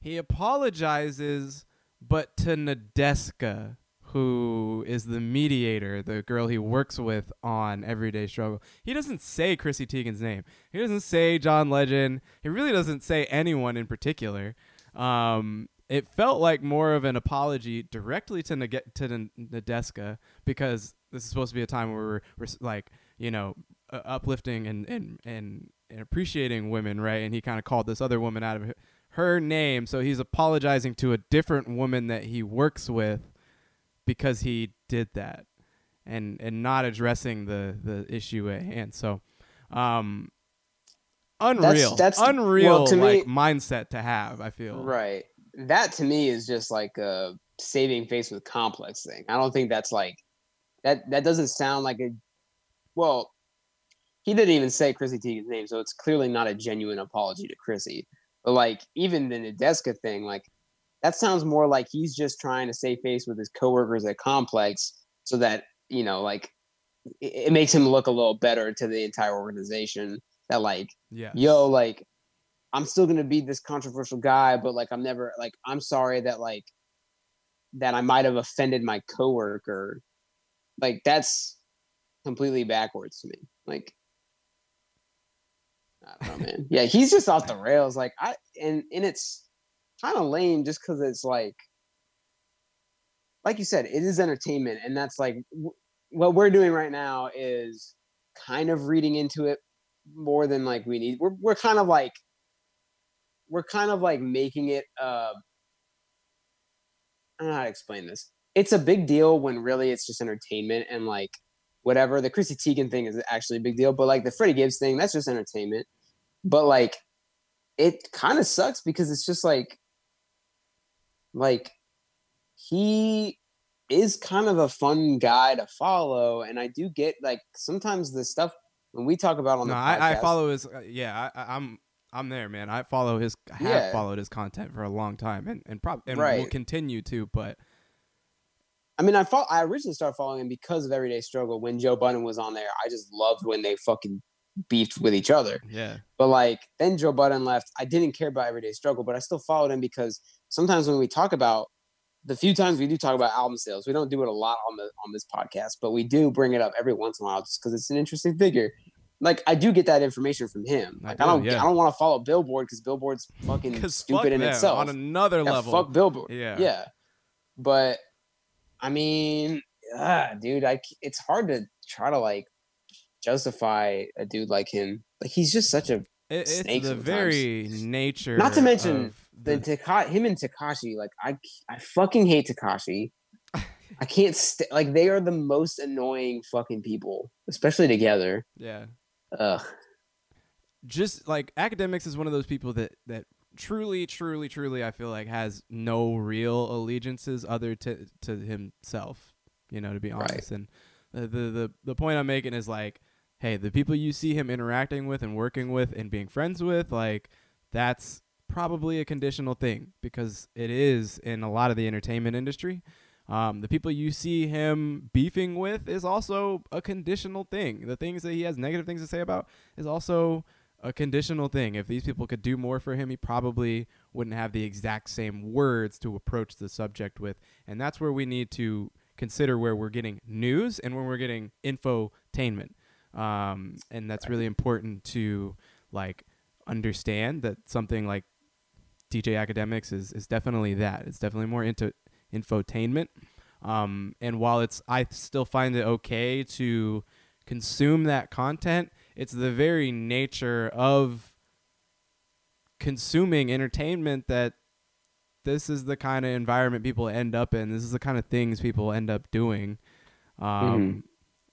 he apologizes, but to Nadeska, who is the mediator, the girl he works with on Everyday Struggle. He doesn't say Chrissy Teigen's name. He doesn't say John Legend. He really doesn't say anyone in particular. Um, it felt like more of an apology directly to Nage- to N- Nadeska because this is supposed to be a time where we're, we're like you know uh, uplifting and and and and appreciating women, right? And he kind of called this other woman out of her name, so he's apologizing to a different woman that he works with because he did that, and and not addressing the the issue at hand. So, um, unreal, that's- unreal well, to like me- mindset to have. I feel Right. That to me is just like a saving face with complex thing. I don't think that's like that. That doesn't sound like a. Well, he didn't even say Chrissy Teigen's name, so it's clearly not a genuine apology to Chrissy. But like even the Nadeska thing, like that sounds more like he's just trying to save face with his coworkers at Complex, so that you know, like it, it makes him look a little better to the entire organization. That like yeah, yo, like I'm still gonna be this controversial guy, but like I'm never like I'm sorry that like that I might have offended my coworker. Like that's completely backwards to me. Like I don't know, man. Yeah, he's just off the rails. Like I and and it's kind of lame just because it's like like you said, it is entertainment, and that's like w- what we're doing right now is kind of reading into it more than like we need. We're we're kind of like we're kind of like making it uh I don't know how to explain this. It's a big deal when really it's just entertainment and like whatever. The Chrissy Teigen thing is actually a big deal, but like the Freddie Gibbs thing, that's just entertainment. But like it kind of sucks because it's just like like he is kind of a fun guy to follow and I do get like sometimes the stuff when we talk about on no, the I, I follow his. Uh, yeah, I, I, I'm I'm there, man. I follow his. Have Yeah. followed his content for a long time, and and probably and will continue to. But I mean, I fought, I originally started following him because of Everyday Struggle. When Joe Budden was on there, I just loved when they fucking beefed with each other. yeah, But like then Joe Budden left. I didn't care about Everyday Struggle, but I still followed him because sometimes when we talk about the few times we do talk about album sales, we don't do it a lot on the on this podcast, but we do bring it up every once in a while just because it's an interesting figure. Like I do get that information from him. Like I, do, don't yeah. I don't want to follow Billboard because Billboard's fucking stupid in itself. on another Yeah, level. Fuck Billboard. Yeah. Yeah. But I mean, ah, dude, I it's hard to try to like justify a dude like him. Like he's just such a It- it's the sometimes. very nature. Not to mention of the Taka- him and Tekashi. Like I I fucking hate Tekashi. I can't st- like they are the most annoying fucking people, especially together. yeah. Ugh. just like Akademiks is one of those people that that truly truly truly i feel like has no real allegiances other to to himself you know to be Right. honest and the, the the the point i'm making is like hey the people you see him interacting with and working with and being friends with like that's probably a conditional thing because it is in a lot of the entertainment industry um, the people you see him beefing with is also a conditional thing. The things that he has negative things to say about is also a conditional thing. If these people could do more for him, he probably wouldn't have the exact same words to approach the subject with. And that's where we need to consider where we're getting news and when we're getting infotainment. Um, and that's really important to like understand that something like DJ Akademiks is, is definitely that. It's definitely more into infotainment. Um, and while it's, I still find it okay to consume that content. It's the very nature of consuming entertainment that this is the kind of environment people end up in. This is the kind of things people end up doing um,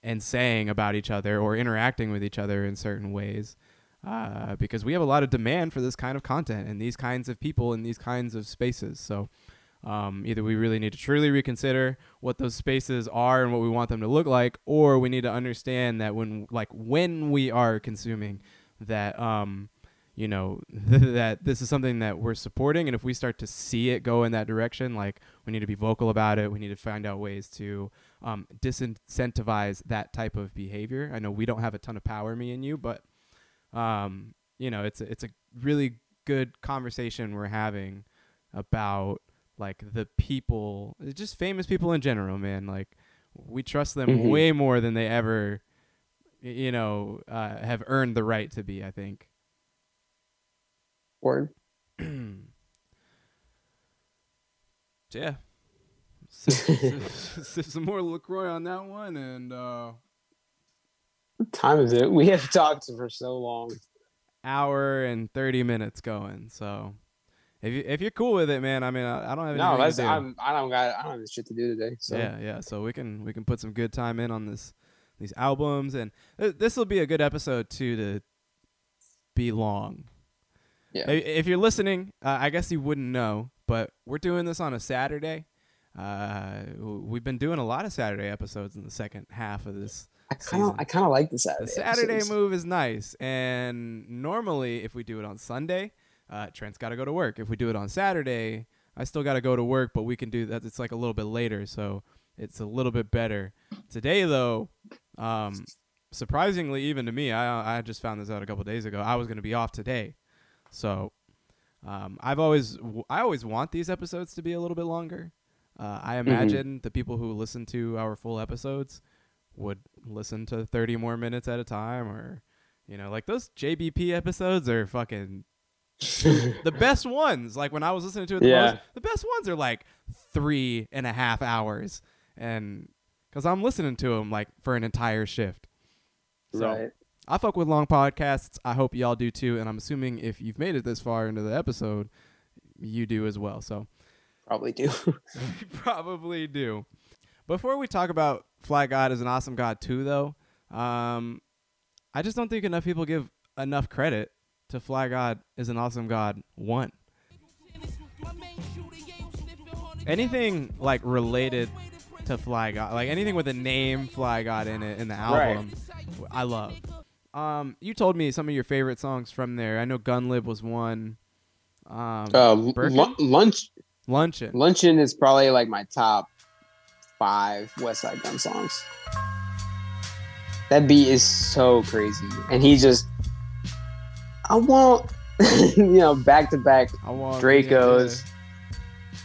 and saying about each other or interacting with each other in certain ways. Uh, because we have a lot of demand for this kind of content and these kinds of people in these kinds of spaces. So um, either we really need to truly reconsider what those spaces are and what we want them to look like, or we need to understand that when, like, when we are consuming, that um, you know that this is something that we're supporting, and if we start to see it go in that direction, like, we need to be vocal about it. We need to find out ways to um, disincentivize that type of behavior. I know we don't have a ton of power, me and you, but um, you know, it's a, it's a really good conversation we're having about like the people, just famous people in general, man. Like we trust them Mhm. way more than they ever, you know, uh, have earned the right to be. I think. Word. Yeah. Sip, sip, sip some more Lacroix on that one, and uh, What time is it? We have talked for so long. hour and 30 minutes going. So if you if you're cool with it, man, I mean, I, I don't have No, that's to do. I'm, I don't got I don't have shit to do today. So Yeah, yeah. So we can we can put some good time in on this these albums, and this will be a good episode too to be long. Yeah. If you're listening, uh, I guess you wouldn't know, but we're doing this on a Saturday. Uh, we've been doing a lot of Saturday episodes in the second half of this. I kind of. I kind of like the Saturday. The Saturday episodes. move is nice, and normally if we do it on Sunday, uh, Trent's got to go to work. If we do it on Saturday, I still got to go to work, but we can do that. It's like a little bit later, so it's a little bit better. Today, though, um, surprisingly, even to me, I I just found this out a couple days ago. I was gonna be off today, so um, I've always I always want these episodes to be a little bit longer. Uh, I imagine the people who listen to our full episodes would listen to 30 more minutes at a time or you know like those jbp episodes are fucking the best ones like when i was listening to it the Yeah. most the best ones are like three and a half hours and because i'm listening to them like for an entire shift so right. i fuck with long podcasts i hope y'all do too and i'm assuming if you've made it this far into the episode you do as well so Probably do. probably do. Before we talk about Fly God is an awesome God too, though, um, I just don't think enough people give enough credit to Fly God is an awesome God one. Anything like related to Fly God, like anything with the name Fly God in it in the Right. album, I love. Um, you told me some of your favorite songs from there. I know Gunlib was one. Um, Uh, Birkin? lu- lunch Luncheon. Luncheon is probably like my top five Westside Gunn songs. That beat is so crazy, and he just, I want, you know, back to back Dracos.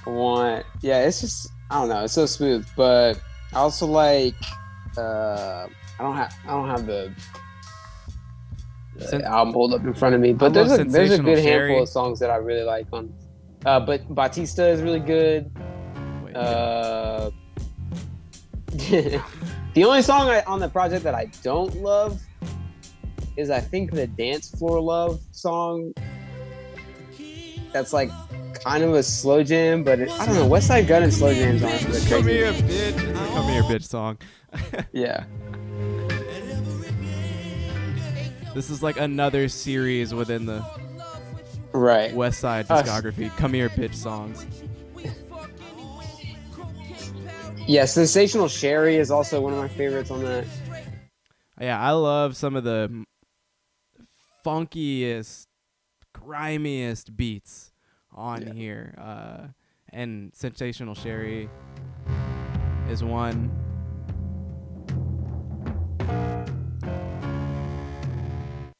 I want, yeah, it's just, I don't know, it's so smooth. But I also like, uh, I don't have, I don't have the. the Sen- album pulled up in front of me, but there's a there's a good Sherry. handful of songs that I really like on, uh, but Batista is really good. Wait, Uh, the only song I, on the project that I don't love is I think the dance floor love song. That's like kind of a slow jam, but it, I don't know. Westside Gunn and slow jams aren't really Come here, bitch. Come here, bitch song. Yeah, This is like another series within the right. West Side Uh, discography. Come here, bitch songs. Yeah, Sensational Sherri is also one of my favorites on that. Yeah, I love some of the funkiest, grimiest beats on Yeah. here. Uh, and Sensational Sherri is one.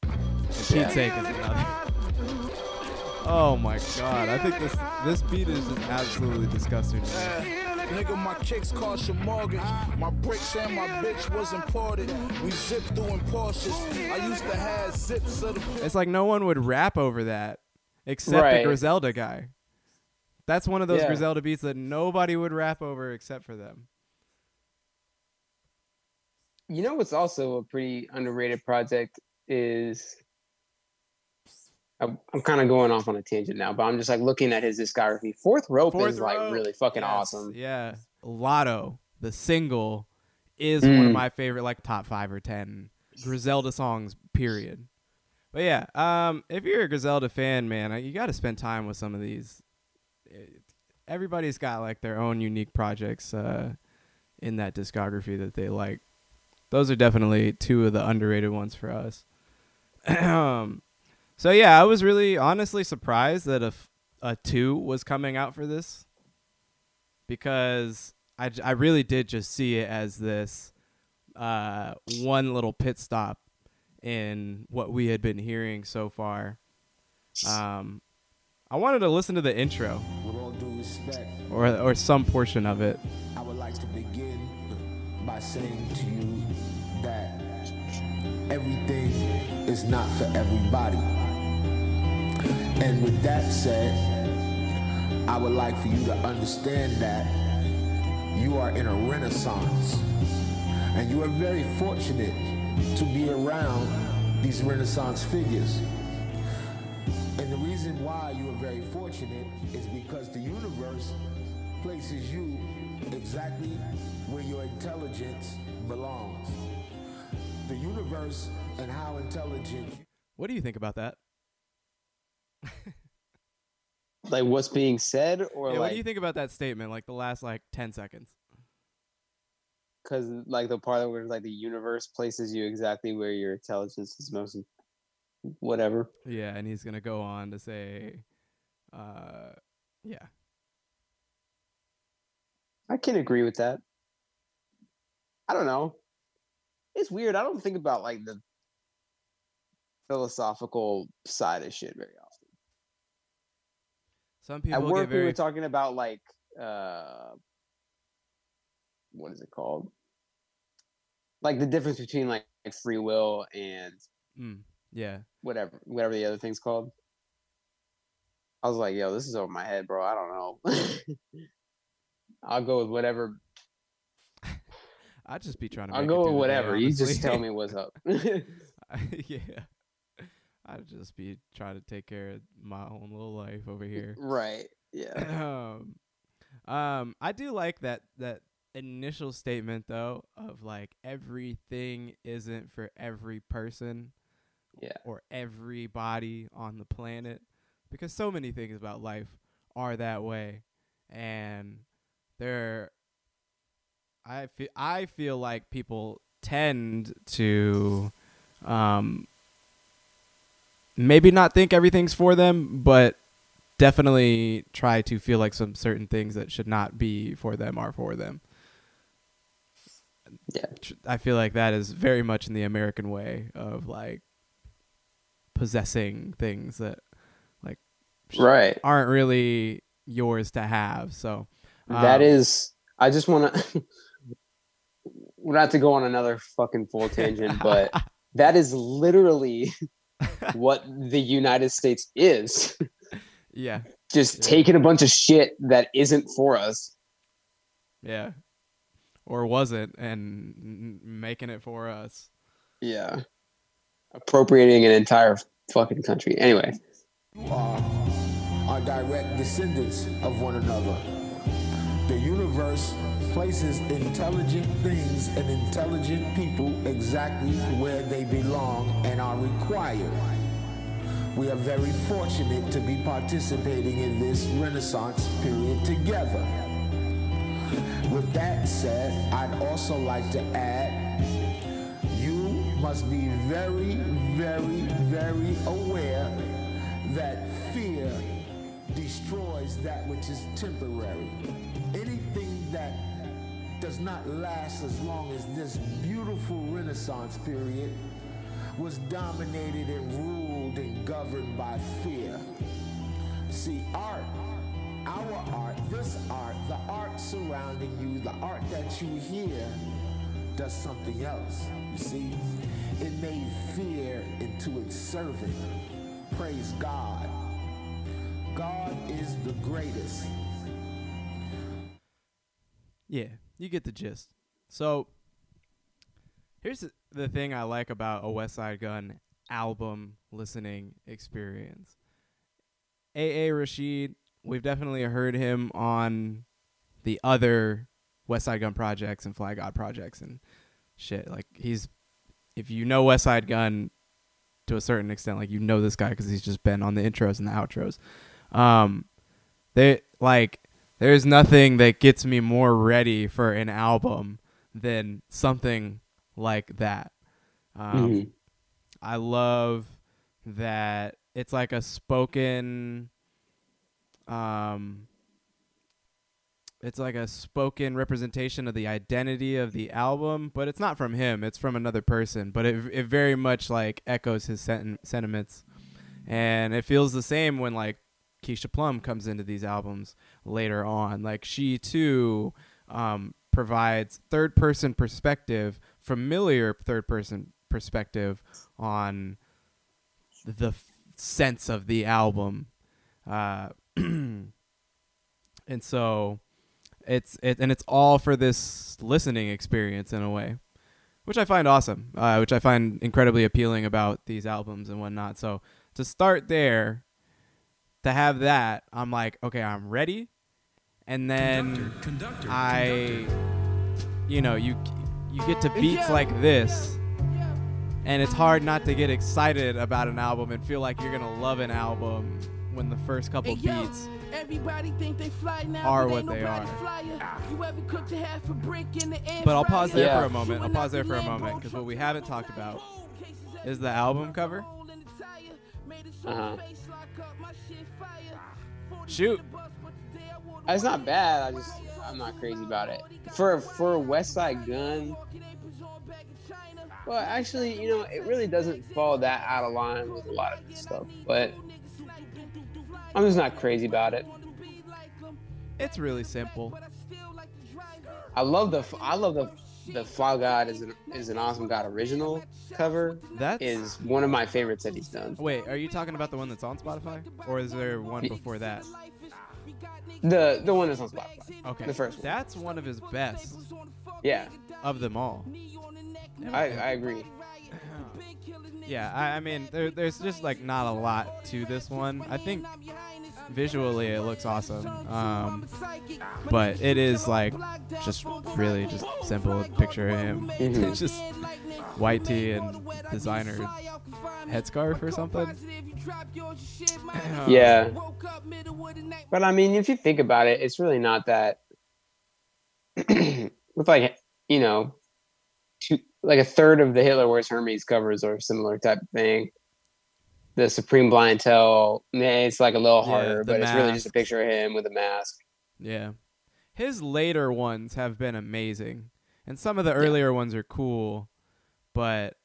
And Pete's Yeah. sake is another. Oh my god, I think this this beat is just absolutely disgusting. To me. Nigga, my kicks cost your mortgage. My bricks and my bitch was imported. We zip through in Porsches. I used to have zips of the It's like no one would rap over that except Right. the Griselda guy. That's one of those Yeah. Griselda beats that nobody would rap over except for them. You know what's also a pretty underrated project is I'm, I'm kind of going off on a tangent now, but I'm just like looking at his discography. Fourth Rope Fourth is like really fucking Yes, awesome. Yeah. Lotto, the single, is one of Mm. my favorite, like top five or ten Griselda songs. Period. But yeah, um, if you're a Griselda fan, man, uh, you got to spend time with some of these. Everybody's got like their own unique projects uh, in that discography that they like. Those are definitely two of the underrated ones for us. um, so yeah, I was really honestly surprised that a, f- a two was coming out for this because I, j- I really did just see it as this uh, one little pit stop in what we had been hearing so far. Um, I wanted to listen to the intro With all due respect, or or some portion of it. I would like to begin by saying to you that everything is not for everybody. And with that said, I would like for you to understand that you are in a renaissance. And you are very fortunate to be around these renaissance figures. And the reason why you are very fortunate is because the universe places you exactly where your intelligence belongs. The universe and how intelligent What do you think about that? Like what's being said, or yeah, what do you think about that statement? Like the last like ten seconds. because like the part where like the universe places you exactly where your intelligence is most whatever. Yeah, and he's gonna go on to say, uh, yeah, I can agree with that. I don't know. It's weird. I don't think about like the philosophical side of shit very often. Some At work, get we were talking about like uh, what is it called? Like the difference between like free will and mm, yeah, whatever, whatever the other thing's called. I was like, yo, this is over my head, bro. I don't know. I'll go with whatever. I'd just be trying to. I'll make it go with the day, whatever. You just tell me what's up. yeah, I'd just be trying to take care of my own little life over here. right. Yeah. um, um, I do like that that initial statement though of like everything isn't for every person Yeah. or everybody on the planet because so many things about life are that way and there I feel I feel like people tend to um maybe not think everything's for them but definitely try to feel like some certain things that should not be for them are for them. Yeah. I feel like that is very much in the American way of like possessing things that like Right. aren't really yours to have. So That um, is. I just want to. Not to go on another fucking full tangent, but that is literally what the United States is. yeah, Just Yeah. taking a bunch of shit that isn't for us. yeah, or was it and making it for us. Yeah. Appropriating an entire fucking country. Anyway. are, are direct descendants of one another. The universe places intelligent things and intelligent people exactly where they belong and are required. We are very fortunate to be participating in this Renaissance period together. With that said, I'd also like to add you must be very, very, very aware that fear destroys that which is temporary. That does not last as long as this beautiful Renaissance period was dominated and ruled and governed by fear. See, art, our art, this art, the art surrounding you, the art that you hear, does something else. You see, it made fear into its servant. Praise God. God is the greatest. Yeah, you get the gist. So here's the- thing I like about a Westside Gunn album listening experience. AA Rashid, we've definitely heard him on the other Westside Gunn projects and Fly God projects and shit. Like he's if you know Westside Gunn to a certain extent, like you know this guy because he's just been on the intros and the outros. Um, they like there's nothing that gets me more ready for an album than something like that. Um, Mhm. I love that it's like a spoken um it's like a spoken representation of the identity of the album, but it's not from him, it's from another person, but it it very much like echoes his sen- sentiments. And it feels the same when like Keisha Plum comes into these albums later on. Like she too um, provides third person perspective, familiar third person perspective on the f- sense of the album. Uh, and so it's it and it's all for this listening experience in a way, which I find awesome, uh, which I find incredibly appealing about these albums and whatnot. So to start there, to have that, I'm like, okay, I'm ready. And then I, you know, you you get to beats like this, and it's hard not to get excited about an album and feel like you're gonna love an album when the first couple beats Everybody think they fly now, are but what they nobody are. You ever cooked a half a brick in the air But I'll pause there Yeah. for a moment. I'll pause there for a moment because what we haven't talked about is the album cover. Uh-huh. Shoot. It's not bad. I just I'm not crazy about it. For for Westside Gunn, well, actually, you know, it really doesn't fall that out of line with a lot of this stuff. But I'm just not crazy about it. It's really simple. I love the I love the the Fly God is an is an awesome God original cover That's one of my favorites that he's done. wait. Are you talking about the one that's on Spotify, or is there one before that? The the one that's on Spotify. Okay, The first one. That's one of his best Yeah, of them all. I I agree. Yeah, I, I mean, there, there's just like not a lot to this one. I think visually it looks awesome, um, but it is like just really just simple. Picture of him, Mhm. it's just white tee and designer headscarf or something. Yeah. But I mean, if you think about it, it's really not that. with like you know, two like a third of the Hitler Wears Hermes covers or a similar type of thing. The Supreme Blind eh, it's like a little harder, the but it's really just a picture of him with a mask. Yeah. His later ones have been amazing. And some of the earlier ones are cool, but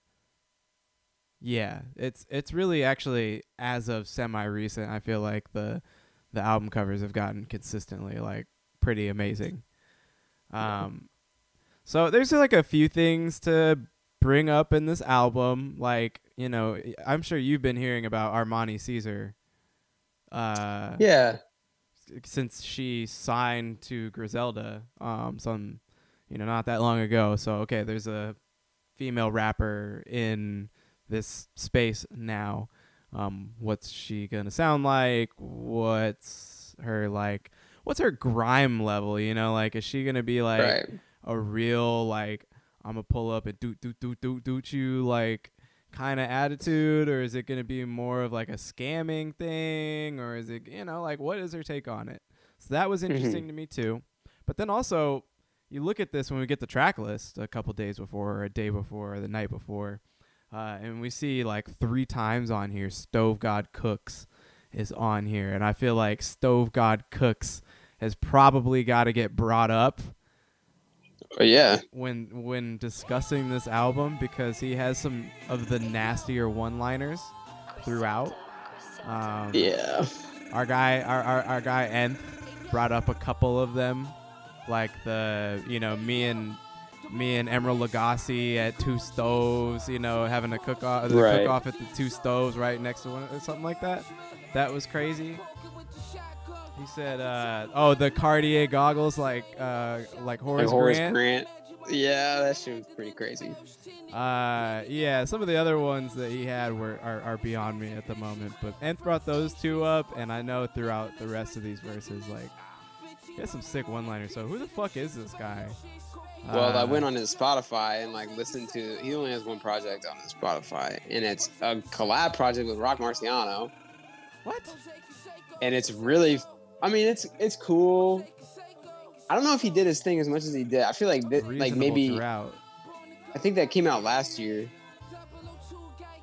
yeah, it's it's really actually as of semi recent, I feel like the the album covers have gotten consistently like pretty amazing. Um so there's like a few things to bring up in this album like, you know, I'm sure you've been hearing about Armani Caesar. Uh Yeah, since she signed to Griselda, um, some, you know, not that long ago. So okay, there's a female rapper in this space now. Um, what's she gonna sound like? What's her like? What's her grime level? You know, like is she gonna be like right. A real like I'm gonna pull up and doot doot doot doot doot you like kind of attitude, or is it gonna be more of like a scamming thing, or is it you know like what is her take on it? So that was interesting to me too. But then also you look at this when we get the track list a couple days before, or a day before, or the night before, uh, and we see like three times on here Stove God Cooks is on here, and I feel like Stove God Cooks has probably got to get brought up But yeah, when when discussing this album because he has some of the nastier one-liners throughout. Um, yeah. Our guy, our, our, our guy Nth brought up a couple of them, like the you know me and me and Emeril Lagasse at two stoves, you know, having a cook off, Right. cook off at the two stoves right next to one or something like that. That was crazy. He said, uh, "Oh, the Cartier goggles, like uh, like Horace, Like Horace Grant." Grant. Yeah, that shit was pretty crazy. Uh, yeah, some of the other ones that he had were are, are beyond me at the moment. But Nth brought those two up, and I know throughout the rest of these verses, like, he has some sick one-liners. So who the fuck is this guy? Well, I Uh, went on his Spotify and like listened to. He only has one project on his Spotify, and it's a collab project with Rock Marciano, What? and it's really. I mean, it's it's cool. I don't know if he did his thing as much as he did. I feel like th- like maybe drought. I think that came out last year.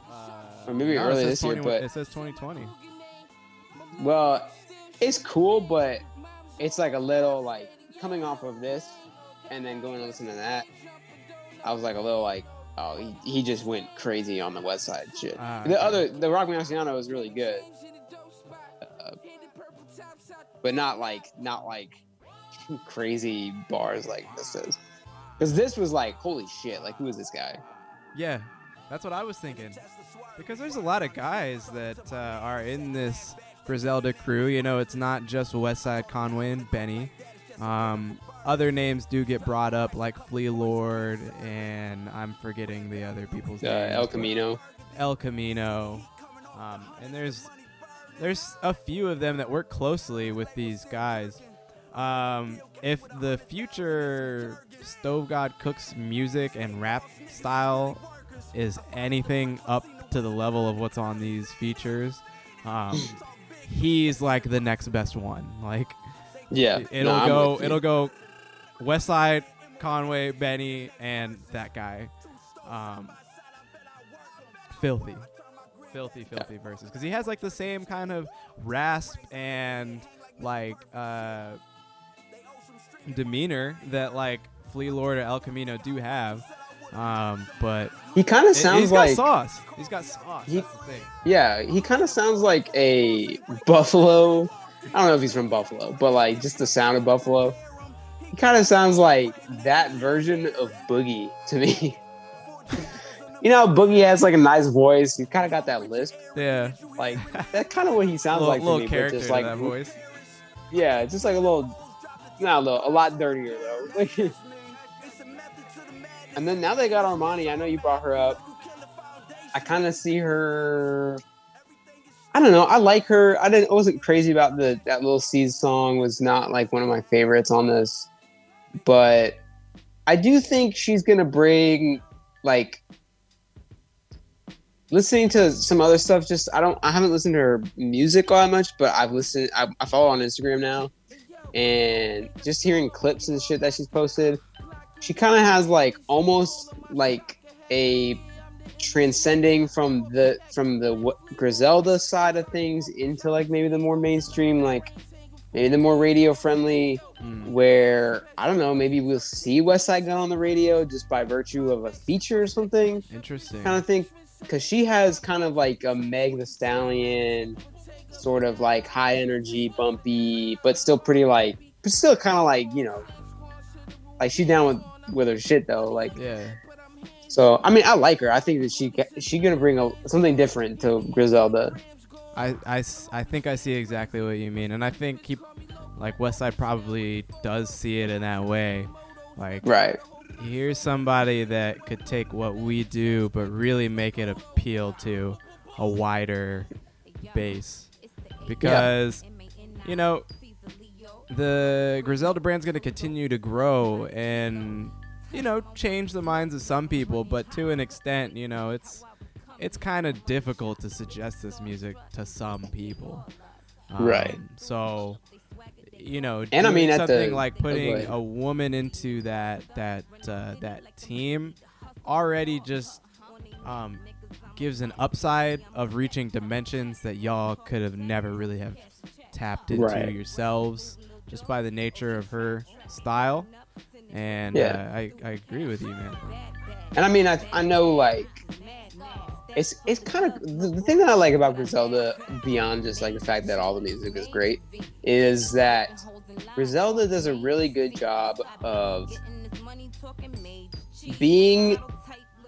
Uh, Or maybe no, it early says this year, but- it says 2020. Well, it's cool, but it's like a little like coming off of this and then going to listen to that. I was like a little like, oh, he, he just went crazy on the West Side shit. Ah, the okay. other, the Rock Marciano was really good, uh, but not like not like crazy bars like this is. Because this was like, holy shit! Like, who is this guy? Yeah, that's what I was thinking. Because there's a lot of guys that uh, are in this Griselda crew. You know, it's not just Westside Conway and Benny. Um, other names do get brought up, like Flee Lord, and I'm forgetting the other people's Uh, names. El Camino. El Camino. Um, and there's there's a few of them that work closely with these guys. Um, if the future Stove God Cooks music and rap style is anything up to the level of what's on these features, um, he's like the next best one. Like Yeah, it- it'll No, go it'll go West Side, Conway, Benny, and that guy. Um, filthy, filthy, filthy verses because he has like the same kind of rasp and like uh, demeanor that like Flee Lord or El Camino do have. Um, but He kind of sounds he's like got sauce. He's got sauce. He- That's the thing. yeah, he kind of sounds like a Buffalo. I don't know if he's from Buffalo, but like just the sound of Buffalo. He kind of sounds like that version of Boogie to me. you know, Boogie has like a nice voice. He's kind of got that lisp. Yeah, Like that's kind of what he sounds little, like to little me. But character just like that voice. yeah, just like a little, not a little, a lot dirtier though. and then now they got Armani. I know you brought her up. I kind of see her. I don't know. I like her. I didn't. I wasn't crazy about the that little Seeds song. Was not like one of my favorites on this, but I do think she's gonna bring like listening to some other stuff. Just I don't. I haven't listened to her music all that much, but I've listened. I, I follow on Instagram now, and just hearing clips and shit that she's posted, she kind of has like almost like a transcending from the from the what, Griselda side of things into like maybe the more mainstream, like maybe the more radio friendly. Mm. Where I don't know, maybe we'll see Westside Gunn on the radio just by virtue of a feature or something Interesting. kind of think because she has kind of like a Meg the Stallion, sort of like high energy, bumpy, but still pretty like, but still kind of like you know, like she down with with her shit though. Like yeah. so, I mean, I like her. I think that she she gonna bring a, something different to Griselda. I, I, I think I see exactly what you mean, and I think he, like Westside probably does see it in that way. Like, Right. Here's somebody that could take what we do, but really make it appeal to a wider base, because you know the Griselda brand's going to continue to grow and you know change the minds of some people, but to an extent, you know it's it's kind of difficult to suggest this music to some people. Right. Um, So, you know, And I mean, something the- like oh, putting a woman into that that uh, that team already just um, gives an upside of reaching dimensions that y'all could have never really have tapped into Right. yourselves just by the nature of her style. And Yeah. uh, I, I agree with you, man. And I mean, I, I know like it's it's kind of the, the thing that I like about Griselda beyond just like the fact that all the music is great is that Griselda does a really good job of being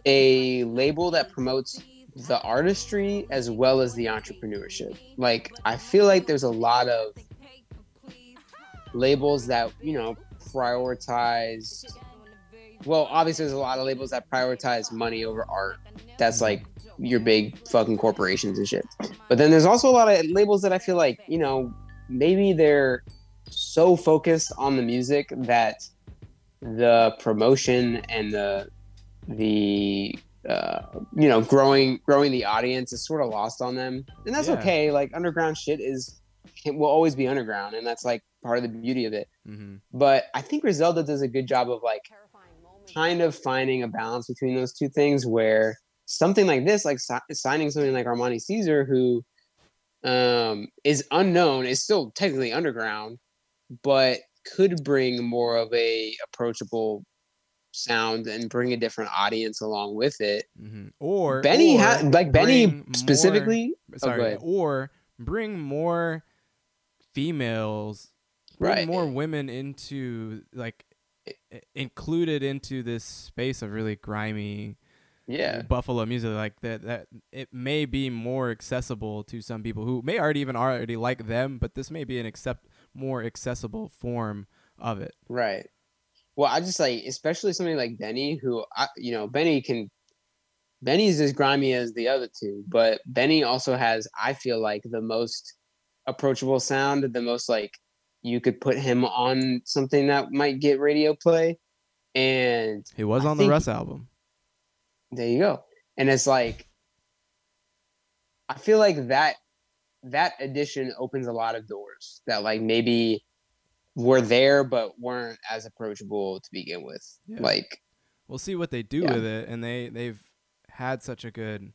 a label that promotes the artistry as well as the entrepreneurship. Like I feel like there's a lot of labels that, you know, prioritize well, obviously there's a lot of labels that prioritize money over art. That's like your big fucking corporations and shit. But then there's also a lot of labels that I feel like, you know, maybe they're so focused on the music that the promotion and the the uh, you know growing growing the audience is sort of lost on them. And that's Yeah. okay. Like underground shit is it will always be underground and that's like part of the beauty of it. Hmm but i think griselda does a good job of like kind of finding a balance between those two things where something like this like si- signing something like armani caesar who um is unknown is still technically underground but could bring more of a approachable sound and bring a different audience along with it. Hmm Or benny or had like benny bring more- specifically? Oh, sorry, or bring more females, bring Right. more women into like included into this space of really grimy yeah Buffalo music like that that it may be more accessible to some people who may already even already like them, but this may be an accept more accessible form of it. Right. Well, I just like, especially somebody like Benny, who I, you know, Benny can. Benny's as grimy as the other two, but Benny also has, I feel like, the most approachable sound, the most like you could put him on something that might get radio play. And He was I on the think- Russ album. There you go. And it's like I feel like that that addition opens a lot of doors that like maybe were there but weren't as approachable to begin with. Yeah. Like We'll see what they do Yeah. with it, and they they've had such a good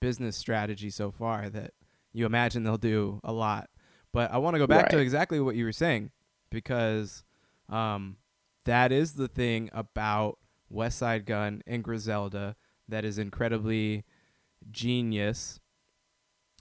business strategy so far that you imagine they'll do a lot. But I want to go back to exactly what you were saying because um, that is the thing about Westside Gunn and Griselda that is incredibly genius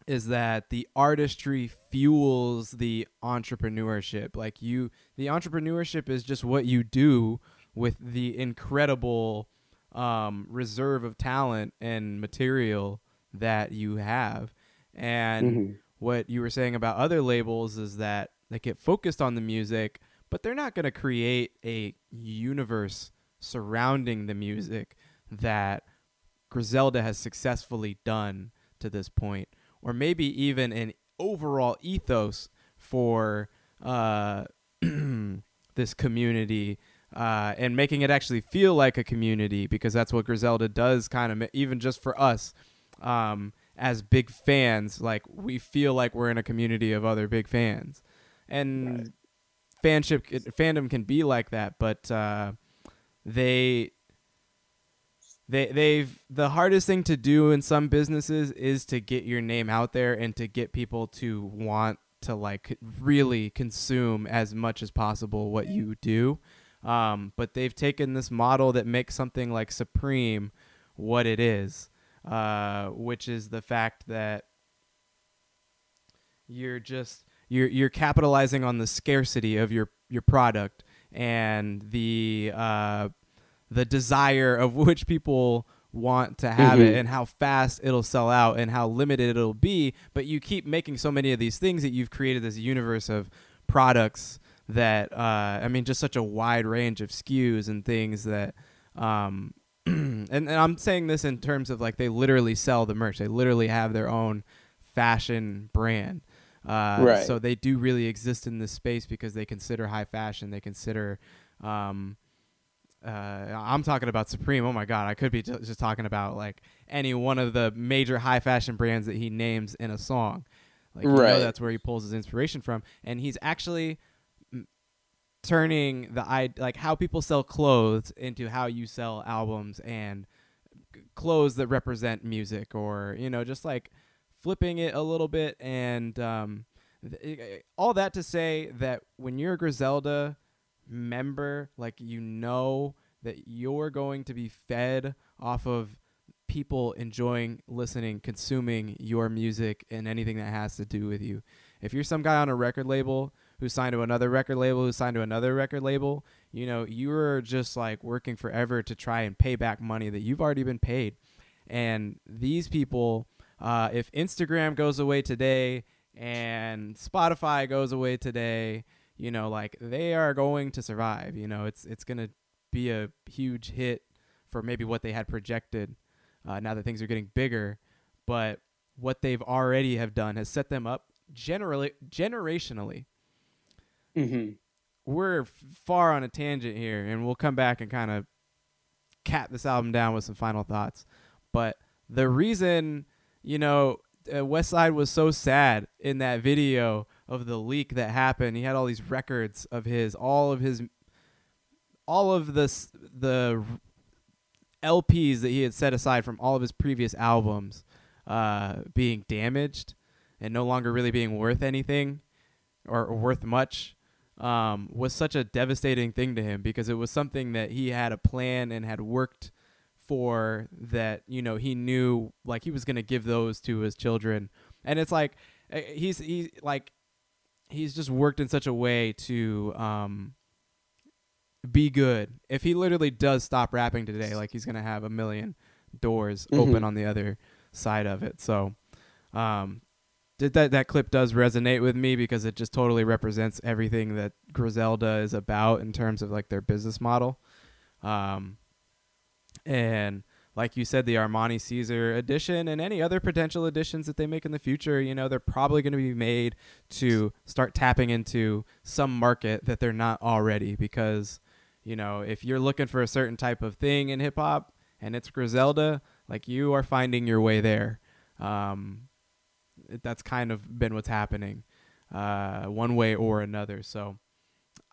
is that the artistry fuels the entrepreneurship like you the entrepreneurship is just what you do with the incredible um, reserve of talent and material that you have and Mhm. what you were saying about other labels is that they get focused on the music but they're not going to create a universe surrounding the music that Griselda has successfully done to this point, or maybe even an overall ethos for uh, this community uh, and making it actually feel like a community because that's what Griselda does, kind of, even just for us. Um, as big fans, like we feel like we're in a community of other big fans, and fanship fandom can be like that, but uh, they they they've the hardest thing to do in some businesses is to get your name out there and to get people to want to like really consume as much as possible what you do. Um, but they've taken this model that makes something like Supreme what it is, uh, which is the fact that you're just you're you're capitalizing on the scarcity of your your product and the uh, the desire of which people want to have it Mhm. and how fast it'll sell out and how limited it'll be. But you keep making so many of these things that you've created this universe of products that uh, I mean just such a wide range of SKUs and things that um, and, and I'm saying this in terms of like they literally sell the merch. They literally have their own fashion brand uh, Right. so they do really exist in this space because they consider high fashion they consider um, uh, I'm talking about Supreme. Oh my God, I could be ju- just talking about like any one of the major high fashion brands that he names in a song. Like you know Right. that's where he pulls his inspiration from, and he's actually turning the i like how people sell clothes into how you sell albums and c- clothes that represent music, or you know just like flipping it a little bit and um, th- all that to say that when you're a Griselda member, like you know that you're going to be fed off of people enjoying listening, consuming your music and anything that has to do with you. If you're some guy on a record label who signed to another record label, who signed to another record label, you know, you're just like working forever to try and pay back money that you've already been paid. And these people, uh, if Instagram goes away today and Spotify goes away today, you know, like they are going to survive. You know, it's it's gonna be a huge hit for maybe what they had projected. Uh, now that things are getting bigger, but what they've already have done has set them up generally generationally. hmm We're f- far on a tangent here, and we'll come back and kind of cap this album down with some final thoughts. But the reason, you know, uh, Westside was so sad in that video of the leak that happened. He had all these records of his, all of his, all of the the LPs that he had set aside from all of his previous albums uh, being damaged and no longer really being worth anything or, or worth much um, was such a devastating thing to him because it was something that he had a plan and had worked that you know he knew like he was going to give those to his children and it's like uh, he's he's like he's just worked in such a way to um be good if he literally does stop rapping today like he's going to have a million doors open Mhm. on the other side of it so um did that that clip does resonate with me because it just totally represents everything that Griselda is about in terms of like their business model. Um, and like you said, the Armani Caesar edition and any other potential editions that they make in the future, you know, they're probably going to be made to start tapping into some market that they're not already. Because, you know, if you're looking for a certain type of thing in hip hop and it's Griselda, like you are finding your way there. Um, that's kind of been what's happening, uh, one way or another. So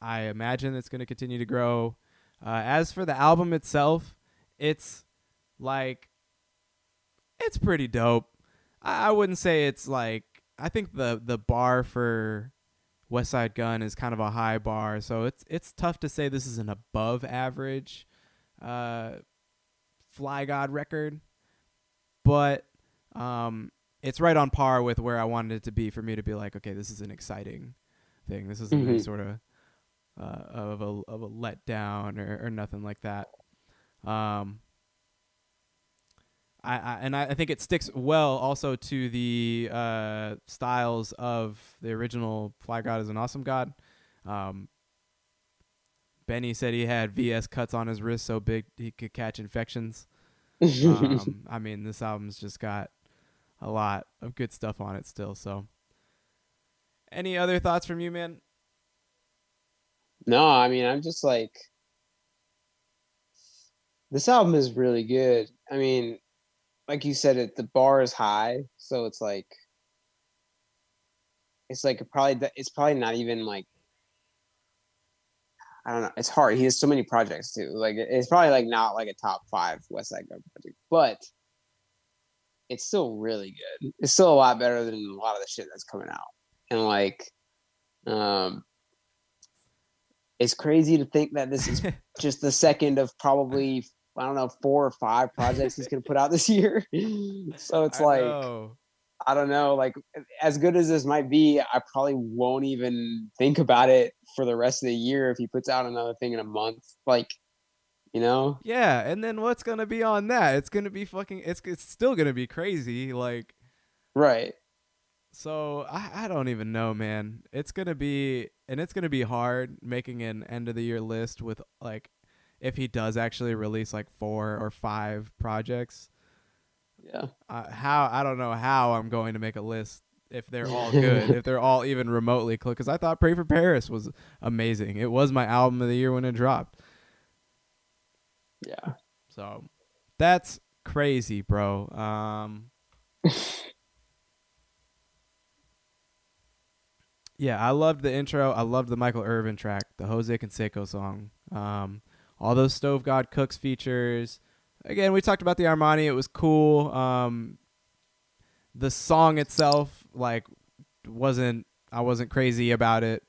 I imagine it's going to continue to grow. Uh, as for the album itself, it's like it's pretty dope. I, I wouldn't say it's like I think the the bar for Westside Gunn is kind of a high bar, so it's it's tough to say this is an above average uh, Fly God record, but um, it's right on par with where I wanted it to be for me to be like, okay, this is an exciting thing. This isn't Mhm. sort of uh, of a of a letdown or, or nothing like that. Um, I, I and I, I think it sticks well also to the uh, styles of the original Fly God is an Awesome God. Um, Benny said he had VS cuts on his wrist so big he could catch infections. Um, I mean, this album's just got a lot of good stuff on it still. So, any other thoughts from you, man? No, I mean, I'm just like, this album is really good. I mean, like you said, it the bar is high, so it's like, it's like probably it's probably not even like, I don't know. It's hard. He has so many projects too. Like it's probably like not like a top five Westside Gunn project, but it's still really good. It's still a lot better than a lot of the shit that's coming out, and like, um it's crazy to think that this is just the second of probably I don't know four or five projects he's gonna put out this year. so it's I like know. I don't know, like as good as this might be, I probably won't even think about it for the rest of the year if he puts out another thing in a month. Like, you know, Yeah, and then what's gonna be on that? It's gonna be fucking. It's it's still gonna be crazy. Like right? so, I I don't even know, man. It's gonna be and it's gonna be hard making an end of the year list with like if he does actually release like four or five projects. Yeah, Uh, how I don't know how I'm going to make a list if they're all good, if they're all even remotely close. Because I thought Pray for Paris was amazing. It was my album of the year when it dropped. yeah. So that's crazy, bro. Um Yeah, I loved the intro. I loved the Michael Irvin track, the Jose Canseco song. Um all those Stove God Cooks features. Again, we talked about the Armani. It was cool. Um the song itself like wasn't I wasn't crazy about it.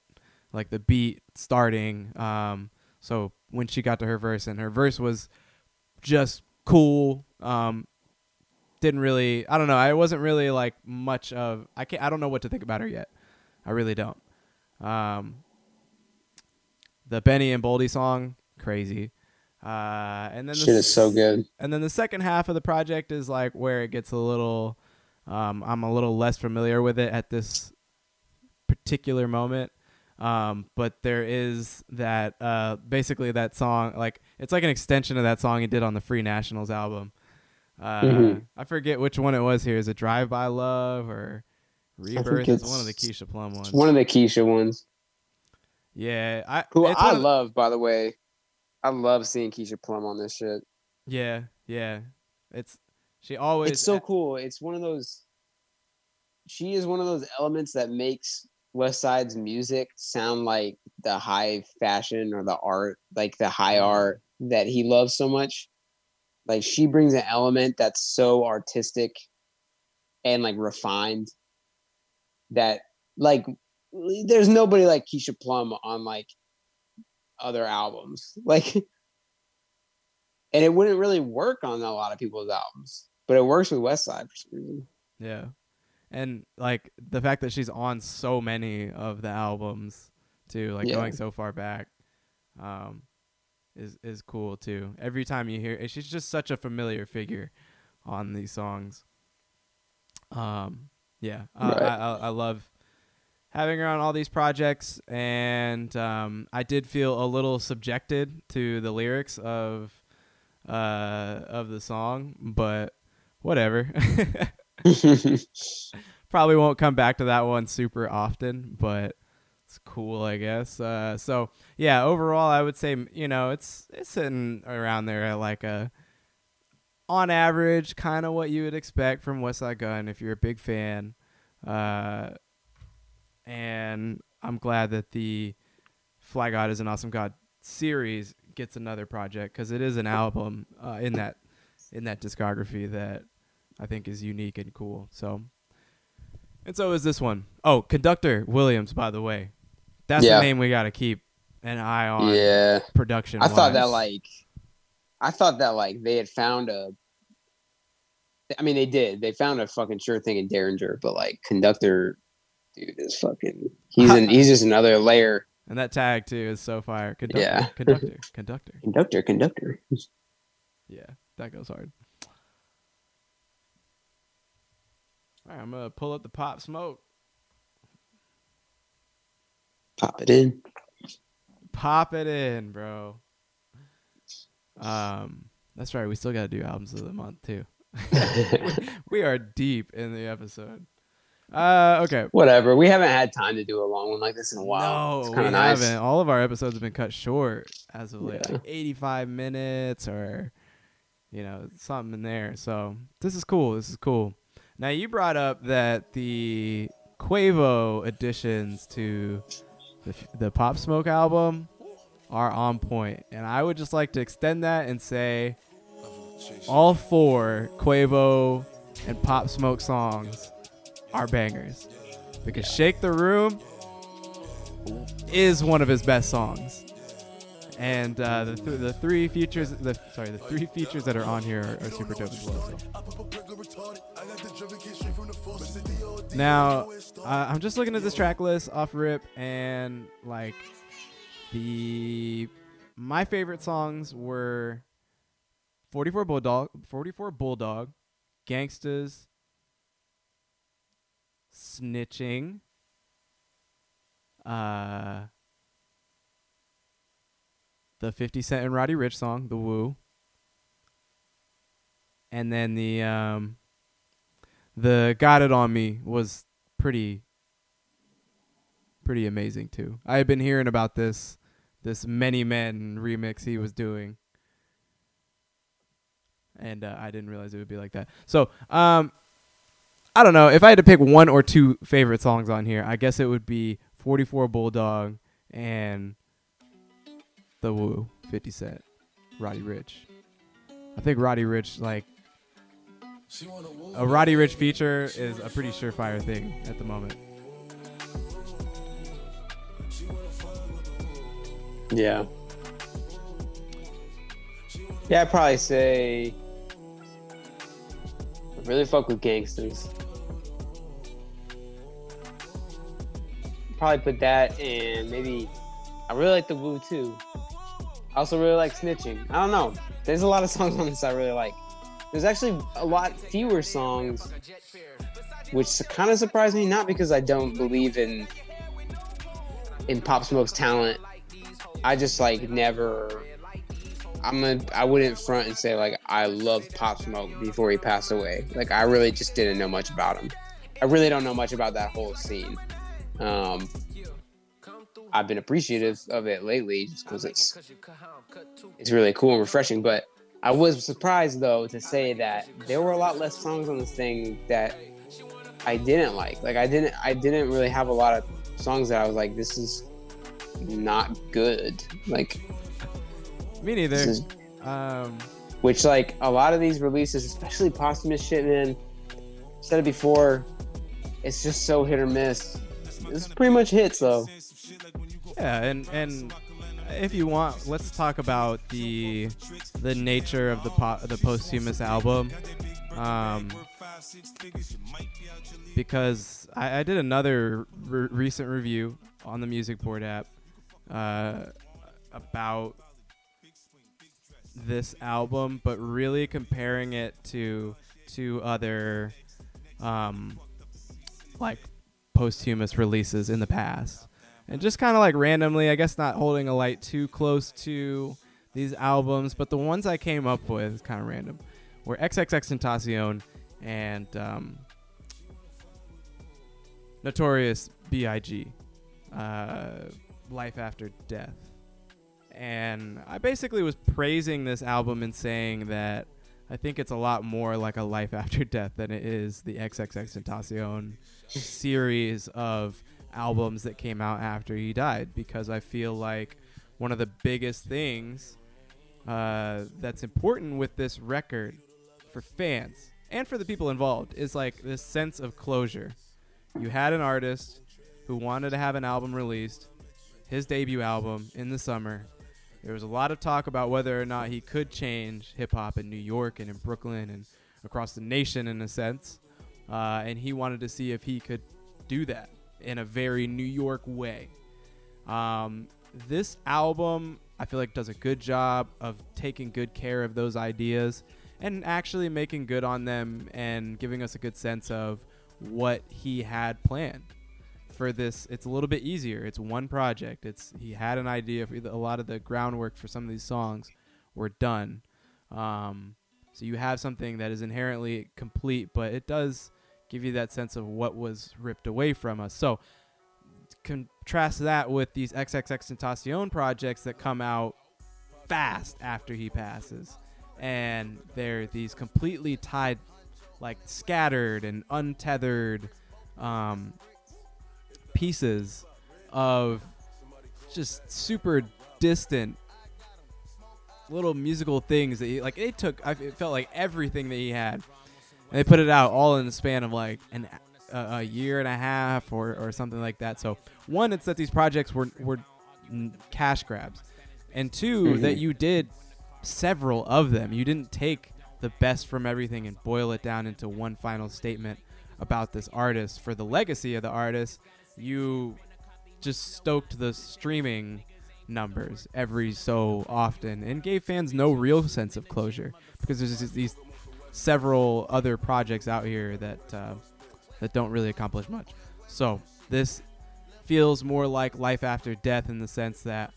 Like the beat starting. Um so when she got to her verse and her verse was just cool. Um, didn't really. I don't know. I wasn't really like much of. I can't. I don't know what to think about her yet. I really don't. Um, the Benny and Boldy song, crazy. Uh, and then the Shit is so good. and then the second half of the project is like where it gets a little um, i'm a little less familiar with it at this particular moment um, but there is that uh, basically that song like it's like an extension of that song he did on the free nationals album uh, Mhm. i forget which one it was here is it drive by love or rebirth it's one of the it's- keisha plum ones It's one of the Keisha ones. yeah i Who it's I the- love, by the way. I love seeing Keisha Plum on this shit. yeah yeah it's she always it's so cool. It's one of those. She is one of those elements that makes Westside's music sound like the high fashion or the art, like the high Mhm. art that he loves so much. Like she brings an element that's so artistic and like refined that like there's nobody like Keisha Plum on like other albums. Like and it wouldn't really work on a lot of people's albums, but it works with Westside for some reason. Yeah. And like the fact that she's on so many of the albums too, like Yeah. going so far back, um, is is cool too. Every time you hear she's just such a familiar figure on these songs. Um, yeah, I, Right. I, I I love having her on all these projects, and um, I did feel a little subjected to the lyrics of uh, of the song, but whatever. Probably won't come back to that one super often, but it's cool, I guess. Uh, so yeah, overall, I would say you know it's it's sitting around there at like a on average, kind of what you would expect from Westside Gunn if you're a big fan. Uh, and I'm glad that the Fly God is an Awesome God series gets another project because it is an album uh, in that in that discography that I think is unique and cool. So, and so is this one. Oh, Conductor Williams, by the way, that's Yeah. the name we got to keep an eye on. yeah. production. I thought that like, I thought that like they had found a. I mean, they did. They found a fucking sure thing in Daringer, but like conductor, dude is fucking. He's an, he's just another layer. and that tag too is so fire. Conductor, Yeah. conductor, conductor. Conductor, conductor. Yeah, that goes hard. All right, I'm gonna pull up the pop smoke. Pop it in. Pop it in, bro. Um, that's right. We still gotta do albums of the month too. we are deep in the episode. Uh, okay. Whatever. We haven't had time to do a long one like this in a while. No, it's we kind of nice. haven't. All of our episodes have been cut short as of late, Yeah. like 85 minutes or, you know, something in there. So this is cool. This is cool. Now you brought up that the Quavo additions to the, the Pop Smoke album are on point, and I would just like to extend that and say all four Quavo and Pop Smoke songs are bangers because Shake the Room is one of his best songs. And uh, the, th- the three features, the sorry, the three features that are on here are, are super dope as well. So. Now, uh, I'm just looking at this track list off rip, and like the my favorite songs were 44 Bulldog, 44 Bulldog, Gangstas, Snitching, uh, the 50 Cent and Roddy Ricch song, The Woo, and then the um, the Got It On Me was pretty pretty amazing too. I had been hearing about this this Many Men remix he was doing. And uh, I didn't realize it would be like that. So, um, I don't know. If I had to pick one or two favorite songs on here, I guess it would be 44 Bulldog and The Woo, 50 Cent, Roddy Ricch. I think Roddy Ricch, like, a Roddy Ricch feature is a pretty surefire thing at the moment. Yeah. Yeah, I'd probably say I really fuck with gangsters. Probably put that and maybe I really like the Woo too. I also really like snitching. I don't know. There's a lot of songs on this I really like. There's actually a lot fewer songs, which kind of surprised me. Not because I don't believe in in Pop Smoke's talent. I just like never. I'm a. I wouldn't front and say like I loved Pop Smoke before he passed away. Like I really just didn't know much about him. I really don't know much about that whole scene. Um, I've been appreciative of it lately just because it's it's really cool and refreshing. But I was surprised though to say that there were a lot less songs on this thing that I didn't like. Like I didn't I didn't really have a lot of songs that I was like this is not good. Like Me neither. is Um, which like a lot of these releases, especially posthumous shit, man. Said it before, it's just so hit or miss. It's pretty much hits though. yeah, and and if you want, let's talk about the the nature of the po- the posthumous album. Um, because I, I did another re- recent review on the Music Board app uh, about this album, but really comparing it to to other um, like posthumous releases in the past, and just kind of like randomly, I guess, not holding a light too close to these albums, but the ones I came up with kind of random. Were XXX Tentacion and um, Notorious B.I.G. Uh, Life After Death. And I basically was praising this album and saying that I think it's a lot more like a Life After Death than it is the XXX Tentacion series of albums that came out after he died because I feel like one of the biggest things uh, that's important with this record for fans and for the people involved is like this sense of closure. You had an artist who wanted to have an album released, his debut album in the summer. There was a lot of talk about whether or not he could change hip hop in New York and in Brooklyn and across the nation in a sense. Uh, and he wanted to see if he could do that in a very New York way. Um, this album, I feel like, does a good job of taking good care of those ideas and actually making good on them and giving us a good sense of what he had planned for this. It's a little bit easier. It's one project. It's he had an idea for a lot of the groundwork for some of these songs were done. Um, so you have something that is inherently complete, but it does give you that sense of what was ripped away from us. So contrast that with these XXX Tentacion projects that come out fast after he passes. And they're these completely tied, like scattered and untethered um, pieces of just super distant little musical things that he like it took I it felt like everything that he had and they put it out all in the span of like an a, a year and a half or, or something like that. So one it's that these projects were were cash grabs. And 2 mm-hmm. that you did several of them. You didn't take the best from everything and boil it down into one final statement about this artist. For the legacy of the artist you just stoked the streaming numbers every so often and gave fans no real sense of closure because there's just these several other projects out here that uh, that don't really accomplish much. So this feels more like life after death in the sense that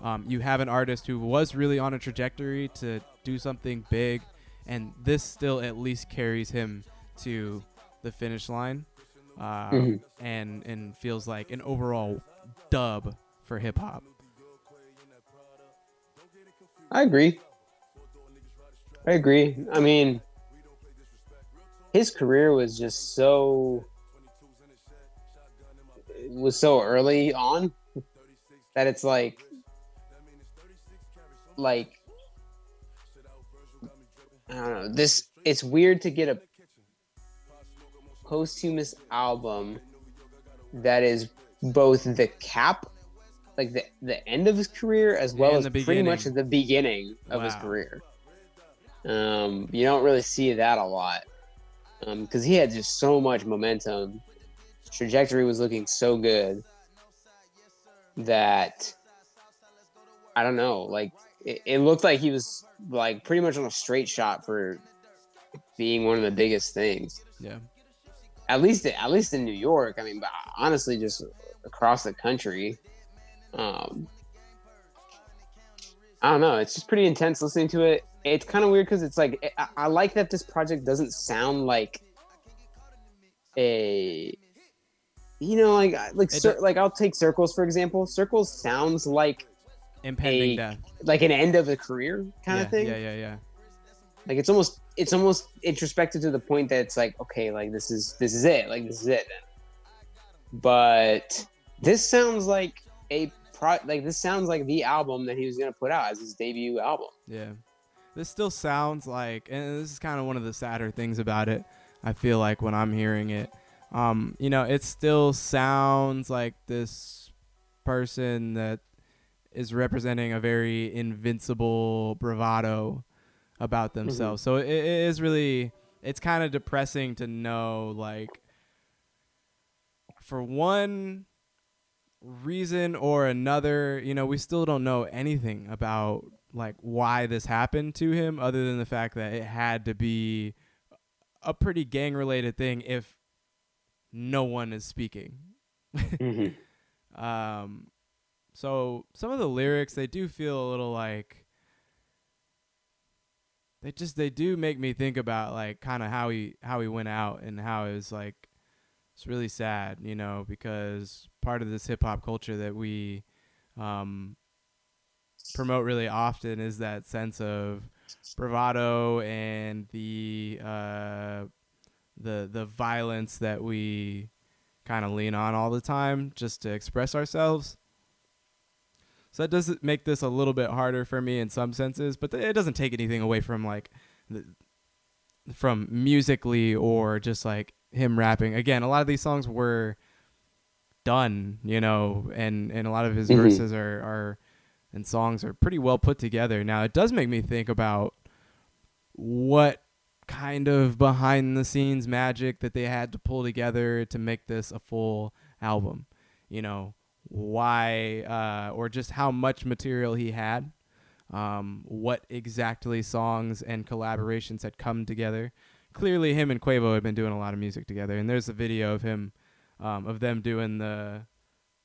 um, you have an artist who was really on a trajectory to do something big, and this still at least carries him to the finish line, uh, Mhm. and and feels like an overall dub for hip hop. I agree. I agree. I mean, his career was just so was so early on that it's like like I don't know. This it's weird to get a posthumous album that is both the cap like the the end of his career as well And as pretty much the beginning of his career. Um, you don't really see that a lot because he had just so much momentum. Trajectory was looking so good that I don't know. Like it, it looked like he was like pretty much on a straight shot for being one of the biggest things Yeah. at least at least in New York. I mean, but honestly, just across the country. Um, I don't know. It's just pretty intense listening to it. It's kind of weird because it's like eh, I, I like that this project doesn't sound like a, you know, like like cir- like I'll take circles for example. Circles sounds like Impending A death. like an end of a career kind yeah, of thing. Yeah, yeah, yeah. Like it's almost it's almost introspective to the point that it's like okay, like this is this is it, like this is it. But this sounds like a pro like this sounds like the album that he was gonna put out as his debut album. Yeah. This still sounds like, and this is kind of one of the sadder things about it. I feel like when I'm hearing it, um, you know, it still sounds like this person that is representing a very invincible bravado about themselves. So it, it is really, it's kind of depressing to know, like, for one reason or another, you know, we still don't know anything about like why this happened to him other than the fact that it had to be a pretty gang related thing if no one is speaking. Um so some of the lyrics they do feel a little like they just they do make me think about like kind of how he how he went out and how it was like it's really sad, you know, because part of this hip hop culture that we um, promote really often is that sense of bravado and the uh, the the violence that we kind of lean on all the time just to express ourselves. So that does make this a little bit harder for me in some senses, but it doesn't take anything away from like the, from musically or just like him rapping. Again, a lot of these songs were done, you know, and and a lot of his Mhm. verses are are and songs are pretty well put together. Now, it does make me think about what kind of behind the scenes magic that they had to pull together to make this a full album. You know, why uh, or just how much material he had, um, what exactly songs and collaborations had come together. Clearly, him and Quavo had been doing a lot of music together, and there's a video of him, um, of them doing the,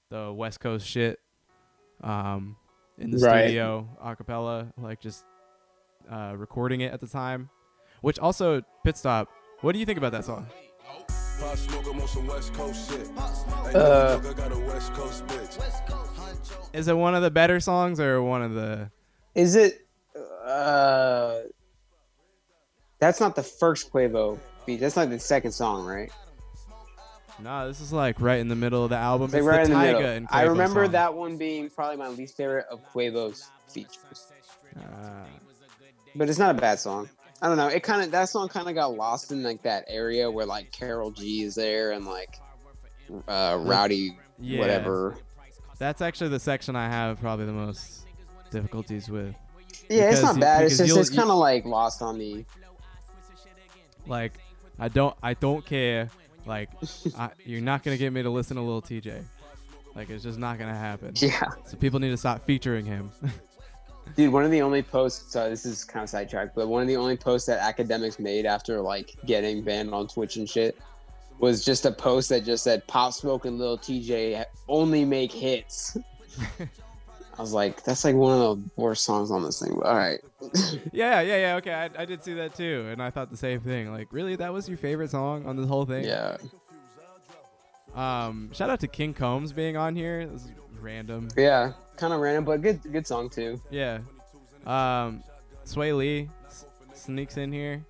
the West Coast shit, um, in the Right. studio a cappella, like just uh, recording it at the time. Which also, pit stop. What do you think about that song? Pop smoke, I'm on some West Coast shit. Hey, Uh, I got a West Coast bitch. Is it one of the better songs or one of the? Is it? Uh, that's not the first Quavo beat. That's not the second song, right? No, this is like right in the middle of the album. It's It's right the in the middle. I remember song. that one being probably my least favorite of Quavo's features, Uh, but it's not a bad song. I don't know. It kind of that song kind of got lost in like that area where like Karol G is there and like uh Rowdy yeah, whatever. That's actually the section I have probably the most difficulties with. Yeah, it's Because not you- bad. It's just it's kind of like lost on me. Like, I don't, I don't care. Like, I, you're not gonna get me to listen to Lil Tjay. Like, it's just not gonna happen. Yeah. So people need to stop featuring him. Dude, one of the only posts. So this is kind of sidetracked, but one of the only posts that Akademiks made after like getting banned on Twitch and shit was just a post that just said "Pop Smoke and Lil Tjay only make hits." I was like, that's like one of the worst songs on this thing. But all right, yeah, yeah, yeah. Okay, I, I did see that too, and I thought the same thing. Like, really, that was your favorite song on this whole thing? yeah, Um, shout out to King Combs being on here. This is random. yeah, kind of random, but good, good song too. Yeah. Um, Swae Lee s- sneaks in here.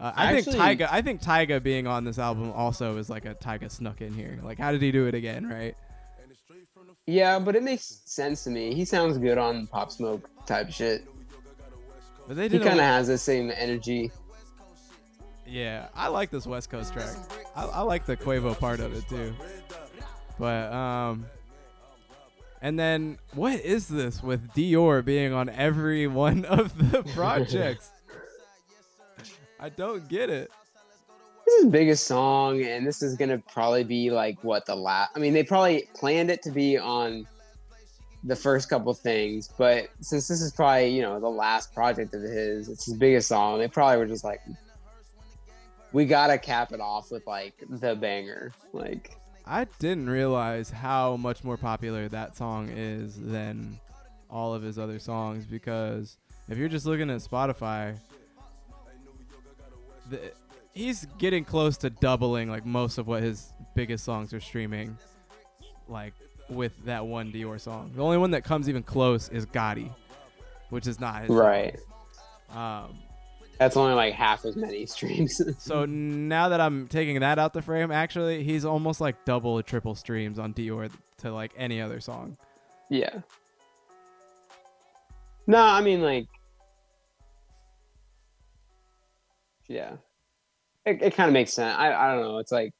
Uh, I think Tyga. I think Tyga being on this album also is like a Tyga snuck in here. Like, how did he do it again? Right? Yeah, but it makes sense to me. He sounds good on Pop Smoke type shit. But they He kind of has the same energy. yeah, I like this West Coast track. I, I like the Quavo part of it too. But um, and then what is this with Dior being on every one of the projects? I don't get it. This is his biggest song, and this is gonna probably be like what the last. I mean, they probably planned it to be on the first couple things, but since this is probably you know the last project of his, it's his biggest song. They probably were just like, we gotta cap it off with like the banger. Like, I didn't realize how much more popular that song is than all of his other songs because if you're just looking at Spotify, the, he's getting close to doubling like most of what his biggest songs are streaming, like with that one Dior song. The only one that comes even close is Gotti, which is not his right? Um, That's only like half as many streams. so now that I'm taking that out the frame, actually, he's almost like double or triple streams on Dior to like any other song. yeah. No, I mean like, yeah. It, it kind of makes sense. I, I don't know. It's like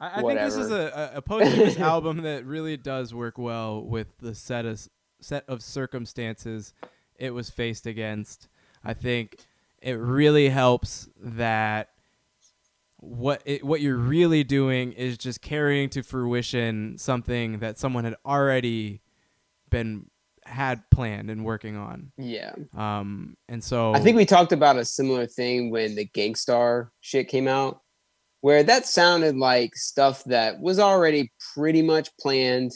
I, I think this is a, a, posthumous album that really does work well with the set of, set of circumstances it was faced against. I think it really helps that what it, what you're really doing is just carrying to fruition something that someone had already been had planned and working on. yeah. Um, and so I think we talked about a similar thing when the Gang Starr shit came out, where that sounded like stuff that was already pretty much planned,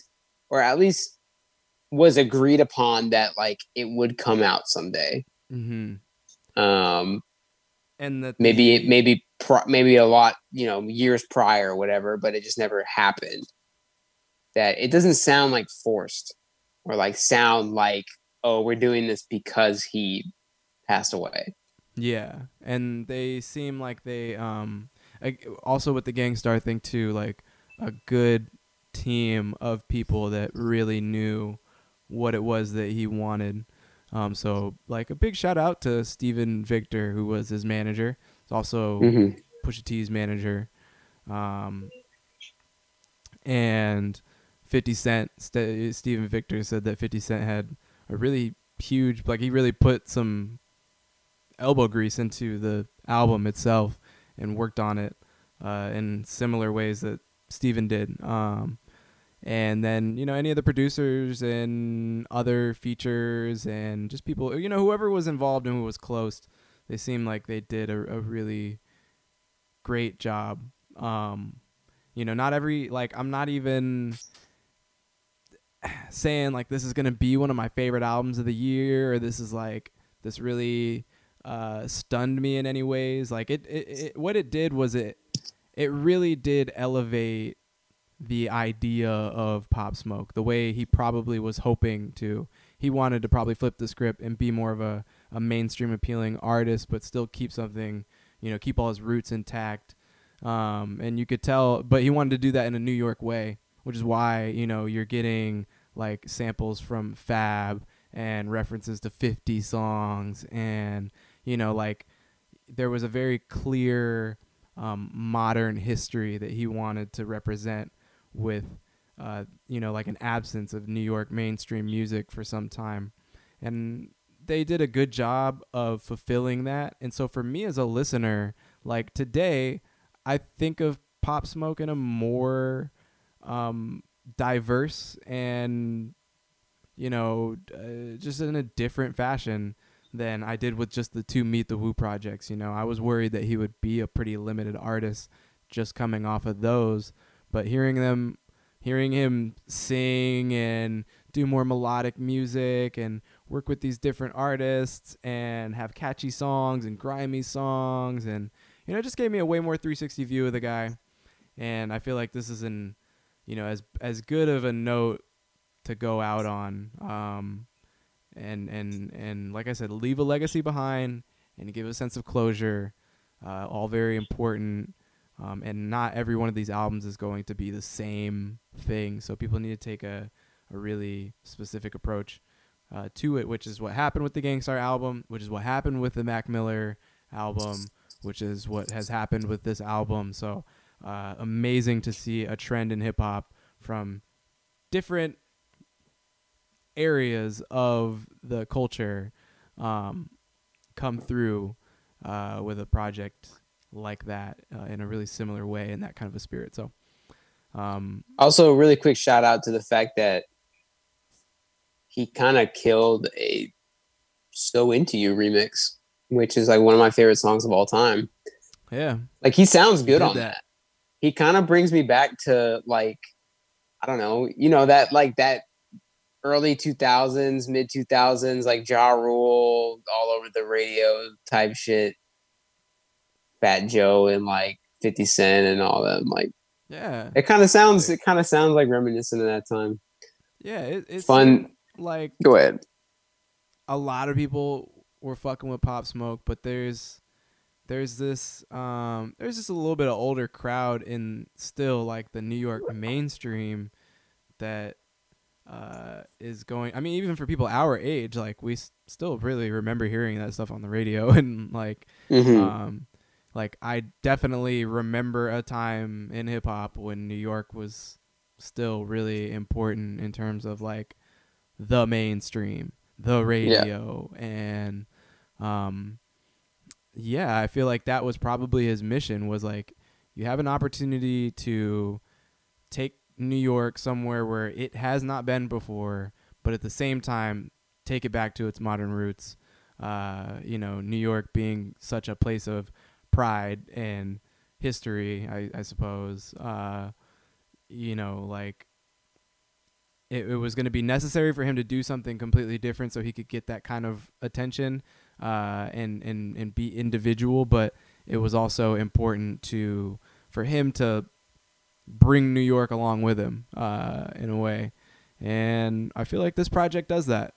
or at least was agreed upon that like it would come out someday. Mm-hmm. Um, And that maybe it maybe pro- maybe a lot you know years prior or whatever, but it just never happened. That it doesn't sound like forced or like sound like oh we're doing this because he passed away. Yeah, and they seem like they um also with the Gang Starr thing too, like a good team of people that really knew what it was that he wanted. Um, so like a big shout out to Steven Victor, who was his manager. It's also Mhm. Pusha T's manager. Um, and 50 Cent, St- Steven Victor said that 50 Cent had a really huge, like he really put some elbow grease into the album itself and worked on it uh, in similar ways that Steven did. Um, and then you know any of the producers and other features and just people you know whoever was involved and who was close they seemed like they did a, a really great job um you know not every like i'm not even saying like this is gonna be one of my favorite albums of the year or this is like this really uh stunned me in any ways like it, it, it what it did was it it really did elevate the idea of Pop Smoke, the way he probably was hoping to. He wanted to probably flip the script and be more of a, a mainstream appealing artist, but still keep something, you know, keep all his roots intact. Um, and you could tell, but he wanted to do that in a New York way, which is why, you know, you're getting like samples from Fab and references to 50 songs. And, you know, like there was a very clear um, modern history that he wanted to represent with uh, you know like an absence of New York mainstream music for some time and they did a good job of fulfilling that and so for me as a listener like today I think of Pop Smoke in a more um, diverse and you know uh, just in a different fashion than I did with just the two Meet the Woo projects. You know, I was worried that he would be a pretty limited artist just coming off of those, but hearing them, hearing him sing and do more melodic music and work with these different artists and have catchy songs and grimy songs and you know, it just gave me a way more 360 view of the guy. And I feel like this is an, you know, as as good of a note to go out on. Um, and and and like I said, leave a legacy behind and give a sense of closure. Uh, all very important. Um, and not every one of these albums is going to be the same thing. So people need to take a, a really specific approach uh, to it, which is what happened with the Gang Starr album, which is what happened with the Mac Miller album, which is what has happened with this album. So uh, amazing to see a trend in hip hop from different areas of the culture um, come through uh, with a project like that uh, in a really similar way in that kind of a spirit. So, um, Also, a really quick shout out to the fact that he kind of killed a "So Into You" remix, which is like one of my favorite songs of all time. yeah, Like he sounds good did on that. that. He kind of brings me back to like I don't know, you know that like that early 2000s, mid 2000s like Ja Rule all over the radio type shit. Fat Joe and like 50 Cent and all that. Like yeah, it kind of sounds it kind of sounds like reminiscent of that time. yeah. It, it's Fun. Like Go ahead. a lot of people were fucking with Pop Smoke, but there's there's this um there's just a little bit of older crowd in still like the New York mainstream that uh is going I mean even for people our age like we s- still really remember hearing that stuff on the radio and like Mhm. um like I definitely remember a time in hip hop when New York was still really important in terms of like the mainstream, the radio and um yeah, I feel like that was probably his mission was like you have an opportunity to take New York somewhere where it has not been before, but at the same time take it back to its modern roots. Uh, you know, New York being such a place of pride and history, I, I suppose. Uh, you know, like it, it was going to be necessary for him to do something completely different so he could get that kind of attention uh, and and and be individual, but it was also important to for him to bring New York along with him uh, in a way, and I feel like this project does that.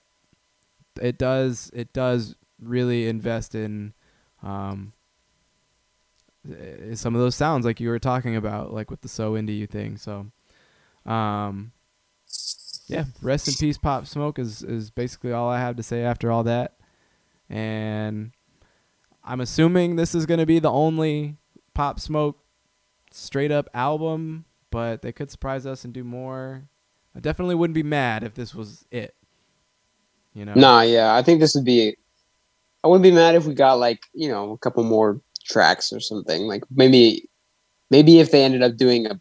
It does. It does really invest in um, some of those sounds like you were talking about, like with the so into you thing. So, um, yeah, rest in peace, Pop Smoke is is basically all I have to say after all that. And I'm assuming this is gonna be the only Pop Smoke straight up album, but they could surprise us and do more. I definitely wouldn't be mad if this was it. You know? Nah, yeah, I think this would be. I wouldn't be mad if we got like you know a couple more tracks or something. Like maybe, maybe if they ended up doing a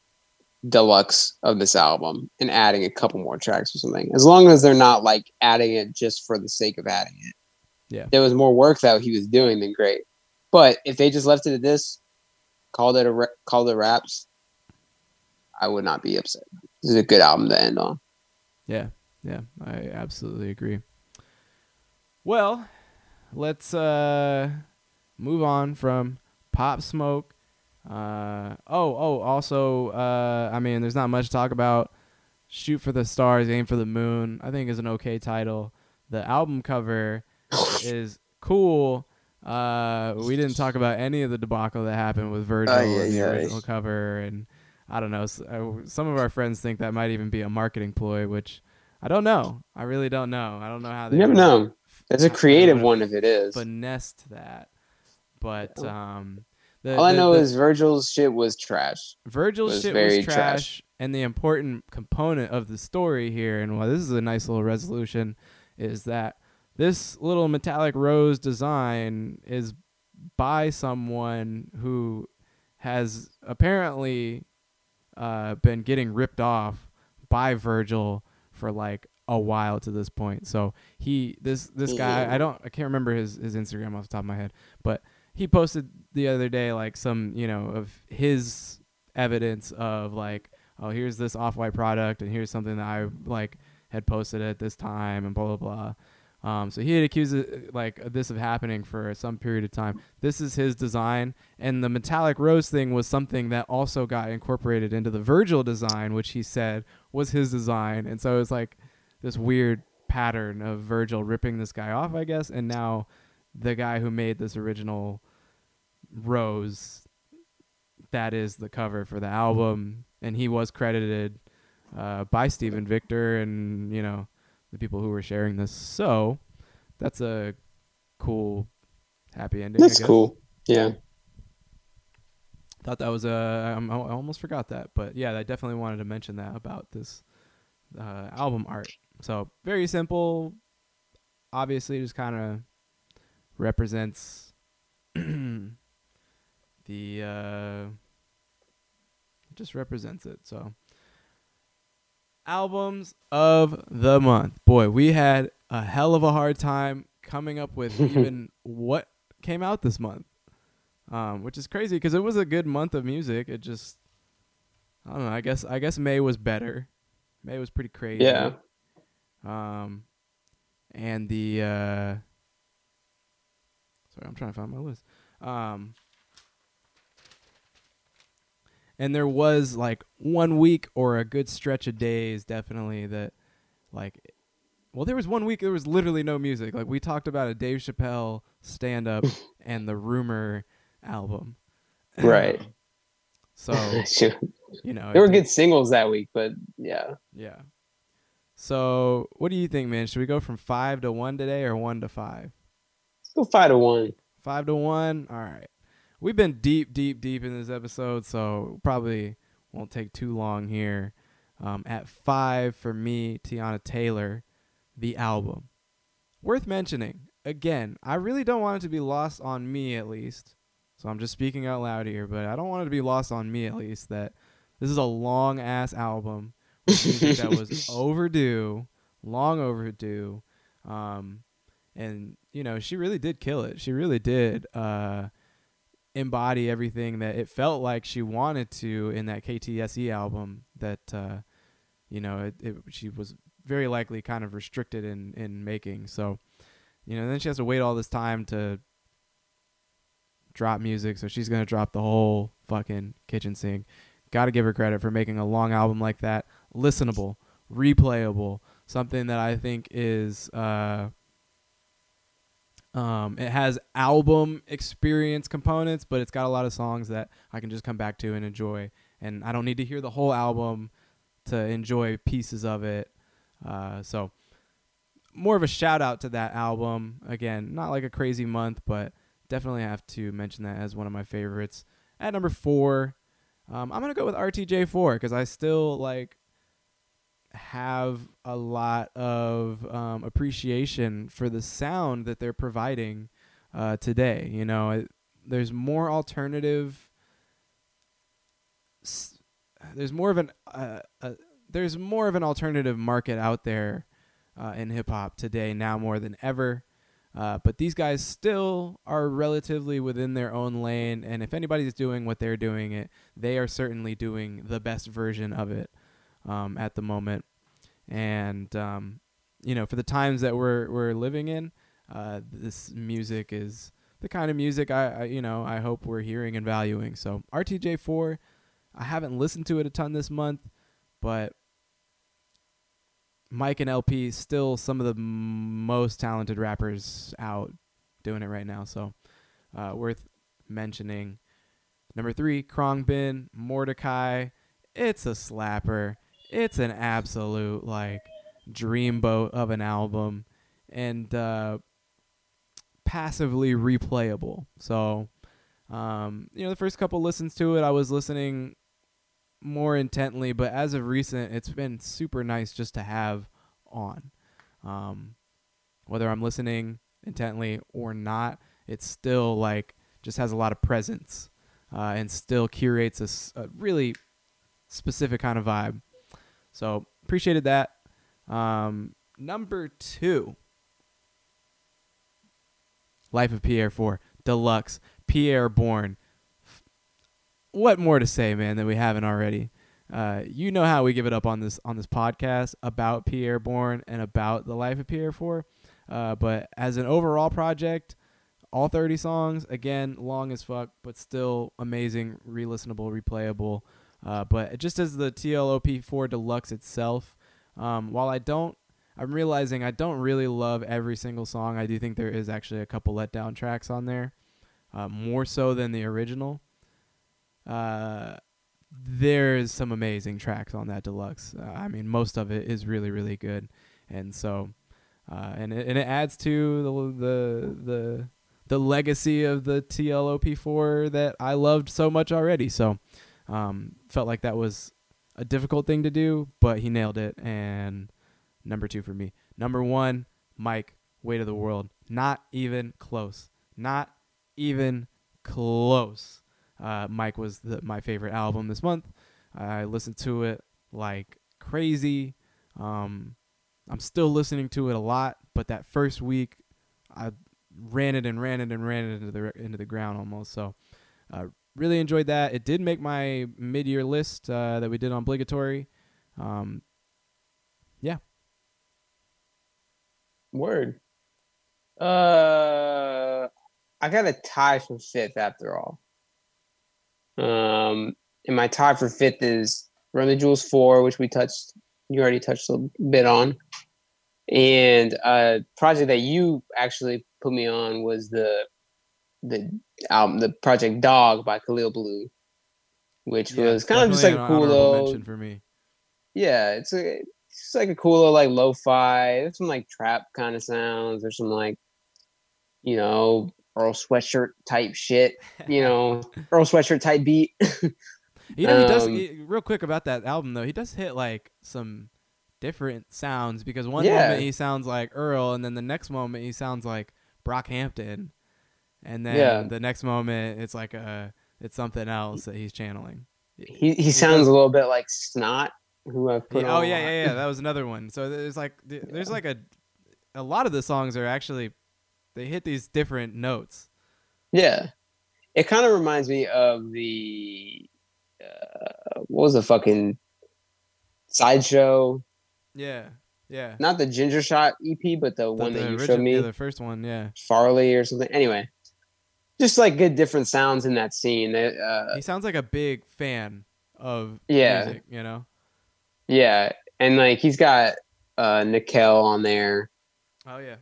deluxe of this album and adding a couple more tracks or something. As long as they're not like adding it just for the sake of adding it. Yeah. There was more work that he was doing than great. But if they just left it at this, called it a called it raps, I would not be upset. This is a good album to end on. Yeah, yeah, I absolutely agree. Well, let's uh move on from Pop Smoke. Uh oh, oh, also uh I mean there's not much to talk about. Shoot for the stars, aim for the moon. I think is an okay title. The album cover is cool. Uh we didn't talk about any of the debacle that happened with Virgil Ay, and the original cover and I don't know. uh, Some of our friends think that might even be a marketing ploy, which I don't know. I really don't know. I don't know how they You never know. That's a creative one if it is. finessed that. But um, the, All I the- know the is Virgil's shit was trash. Virgil's was shit was trash, trash. and the important component of the story here, and why this is a nice little resolution, is that this little metallic rose design is by someone who has apparently uh, been getting ripped off by Virgil for like a while to this point. So he this this guy I don't I can't remember his his Instagram off the top of my head, but he posted the other day like some you know of his evidence of like oh here's this off white product and here's something that I like had posted at this time and blah blah blah. Um, so he had accused it, like this of happening for some period of time. This is his design, and the metallic rose thing was something that also got incorporated into the Virgil design, which he said was his design. And so it's like this weird pattern of Virgil ripping this guy off, I guess, and now the guy who made this original rose, that is the cover for the album, and he was credited uh, by Steven Victor and you know the people who were sharing this. So that's a cool, happy ending. That's cool. Yeah. Thought that was a. Um, I I almost forgot that, but yeah, I definitely wanted to mention that about this uh, album art. So very simple. Obviously, just kind of represents the. Uh, just represents it. So albums of the month. Boy, we had a hell of a hard time coming up with even what came out this month. Um, which is crazy because it was a good month of music. It just, I don't know. I guess I guess May was better. May was pretty crazy. Yeah. Um, and the uh, sorry, I'm trying to find my list. Um, and there was like one week or a good stretch of days, definitely that, like, well, there was one week there was literally no music. Like we talked about a Dave Chappelle stand up and the Rumor album. Right. So you know, there were good singles that week, but yeah. Yeah. So, what do you think, man? Should we go from five to one today, or one to five? Let's go five to one. Five to one. All right. We've been deep, deep, deep in this episode, so probably won't take too long here. Um, at five for me, Teyana Taylor, the album. Worth mentioning. Again, I really don't want it to be lost on me, at least. So I'm just speaking out loud here, but I don't want it to be lost on me, at least, that this is a long ass album that was overdue, long overdue. Um, and you know, she really did kill it. She really did uh, embody everything that it felt like she wanted to in that KTSE album that uh, you know, it, it she was very likely kind of restricted in in making. So, you know, then she has to wait all this time to drop music. So she's gonna drop the whole fucking kitchen sink. Got to give her credit for making a long album like that, listenable, replayable, something that I think is uh um it has album experience components, but it's got a lot of songs that I can just come back to and enjoy. And I don't need to hear the whole album to enjoy pieces of it. Uh, so more of a shout out to that album. Again, not like a crazy month, but definitely have to mention that as one of my favorites. At number four, um, I'm gonna go with RTJ4 because I still like have a lot of um, appreciation for the sound that they're providing uh, today. You know, it, there's more alternative. S- there's more of an uh, uh, there's more of an alternative market out there uh, in hip hop today now more than ever. Uh, but these guys still are relatively within their own lane, and if anybody's doing what they're doing, it they are certainly doing the best version of it um, at the moment. And um, you know, for the times that we're we're living in, uh, this music is the kind of music I, I you know I hope we're hearing and valuing. So RTJ4, I haven't listened to it a ton this month, but Mike and El-P still some of the m- most talented rappers out doing it right now. So uh, worth mentioning. Number three, Khruangbin, Mordecai. It's a slapper. It's an absolute like dreamboat of an album, and uh, passively replayable. So, um, you know, the first couple listens to it, I was listening more intently, but as of recent, it's been super nice just to have on. Um, whether I'm listening intently or not, it's still like just has a lot of presence uh, and still curates a really specific kind of vibe. So appreciated that. Um, number two, Life of Pierre Four Deluxe Pierre Bourne. What more to say, man, that we haven't already? Uh, you know how we give it up on this on this podcast about Pierre Bourne and about the life of Pierre Four. Uh, but as an overall project, all 30 songs, again, long as fuck, but still amazing, re-listenable, replayable. Uh, but just as the TLOP4 Deluxe itself, um, while I don't, I'm realizing I don't really love every single song. I do think there is actually a couple letdown tracks on there, uh, more so than the original. Uh, there's some amazing tracks on that deluxe. Uh, I mean, most of it is really, really good, and so, uh, and it, and it adds to the the the the legacy of the TLOP4 that I loved so much already. So, um, felt like that was a difficult thing to do, but he nailed it. And number two for me. Number one, Mike, Weight of the World. Not even close. Not even close. Uh, Mike was the, my favorite album this month. I listened to it like crazy. Um, I'm still listening to it a lot, but that first week, I ran it and ran it and ran it into the into the ground almost. So, uh, really enjoyed that. It did make my mid-year list uh, that we did on obligatory. Um, yeah, Word. Uh, I got a tie for fifth after all. Um, and my tie for fifth is Run the Jewels four, which we touched. You already touched a bit on, and a project that you actually put me on was the the album, the project Dog by Kahlil Blu, which Yeah, was kind of just like a cool little mention for me. yeah, it's a it's like a cool little like lo-fi. There's some like trap kind of sounds. There's some like, you know, Earl Sweatshirt type shit. You know, Earl Sweatshirt type beat. You know, he does. Um, he- real quick about that album though, he does hit like some different sounds because one Yeah. moment he sounds like Earl, and then the next moment he sounds like Brockhampton, and then Yeah. the next moment it's like a it's something else that he's channeling. he he sounds a little bit like Snot, who I've put Yeah, oh yeah, yeah, yeah. That was another one. So there's like th- there's like a a lot of the songs are actually they hit these different notes. Yeah. It kind of reminds me of the uh, what was the fucking Sideshow, Yeah, yeah. not the Ginger Shot EP, but the, The- one the that you origi- showed me, Yeah, the first one. Yeah. Farley or something. Anyway, just like good different sounds in that scene. Uh, he sounds like a big fan of Yeah. music. You know. yeah, and like he's got uh Nikel on there. Oh yeah.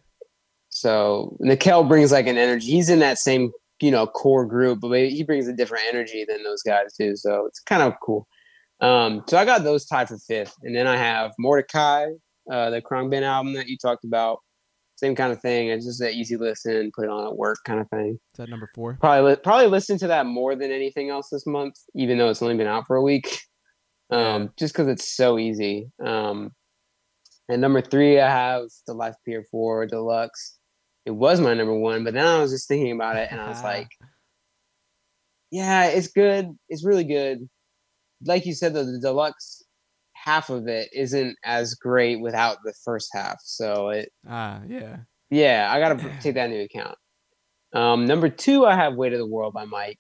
So Nikel brings like an energy. He's in that same, you know, core group, but he brings a different energy than those guys do. So it's kind of cool. Um, so I got those tied for fifth, and then I have Mordecai, uh, the Krung album that you talked about. Same kind of thing. It's just an easy listen, put it on at work kind of thing. Is that number four? Probably probably listen to that more than anything else this month, even though it's only been out for a week. Um, Yeah. just because it's so easy. Um, and number three, I have the Life Pierre Four Deluxe. It was my number one, but then I was just thinking about it, and I was like, "Yeah, it's good. It's really good." Like you said, though, the deluxe half of it isn't as great without the first half. So it ah, yeah. yeah, I gotta take that into account. Um, number two, I have "Weight of the World" by Mike.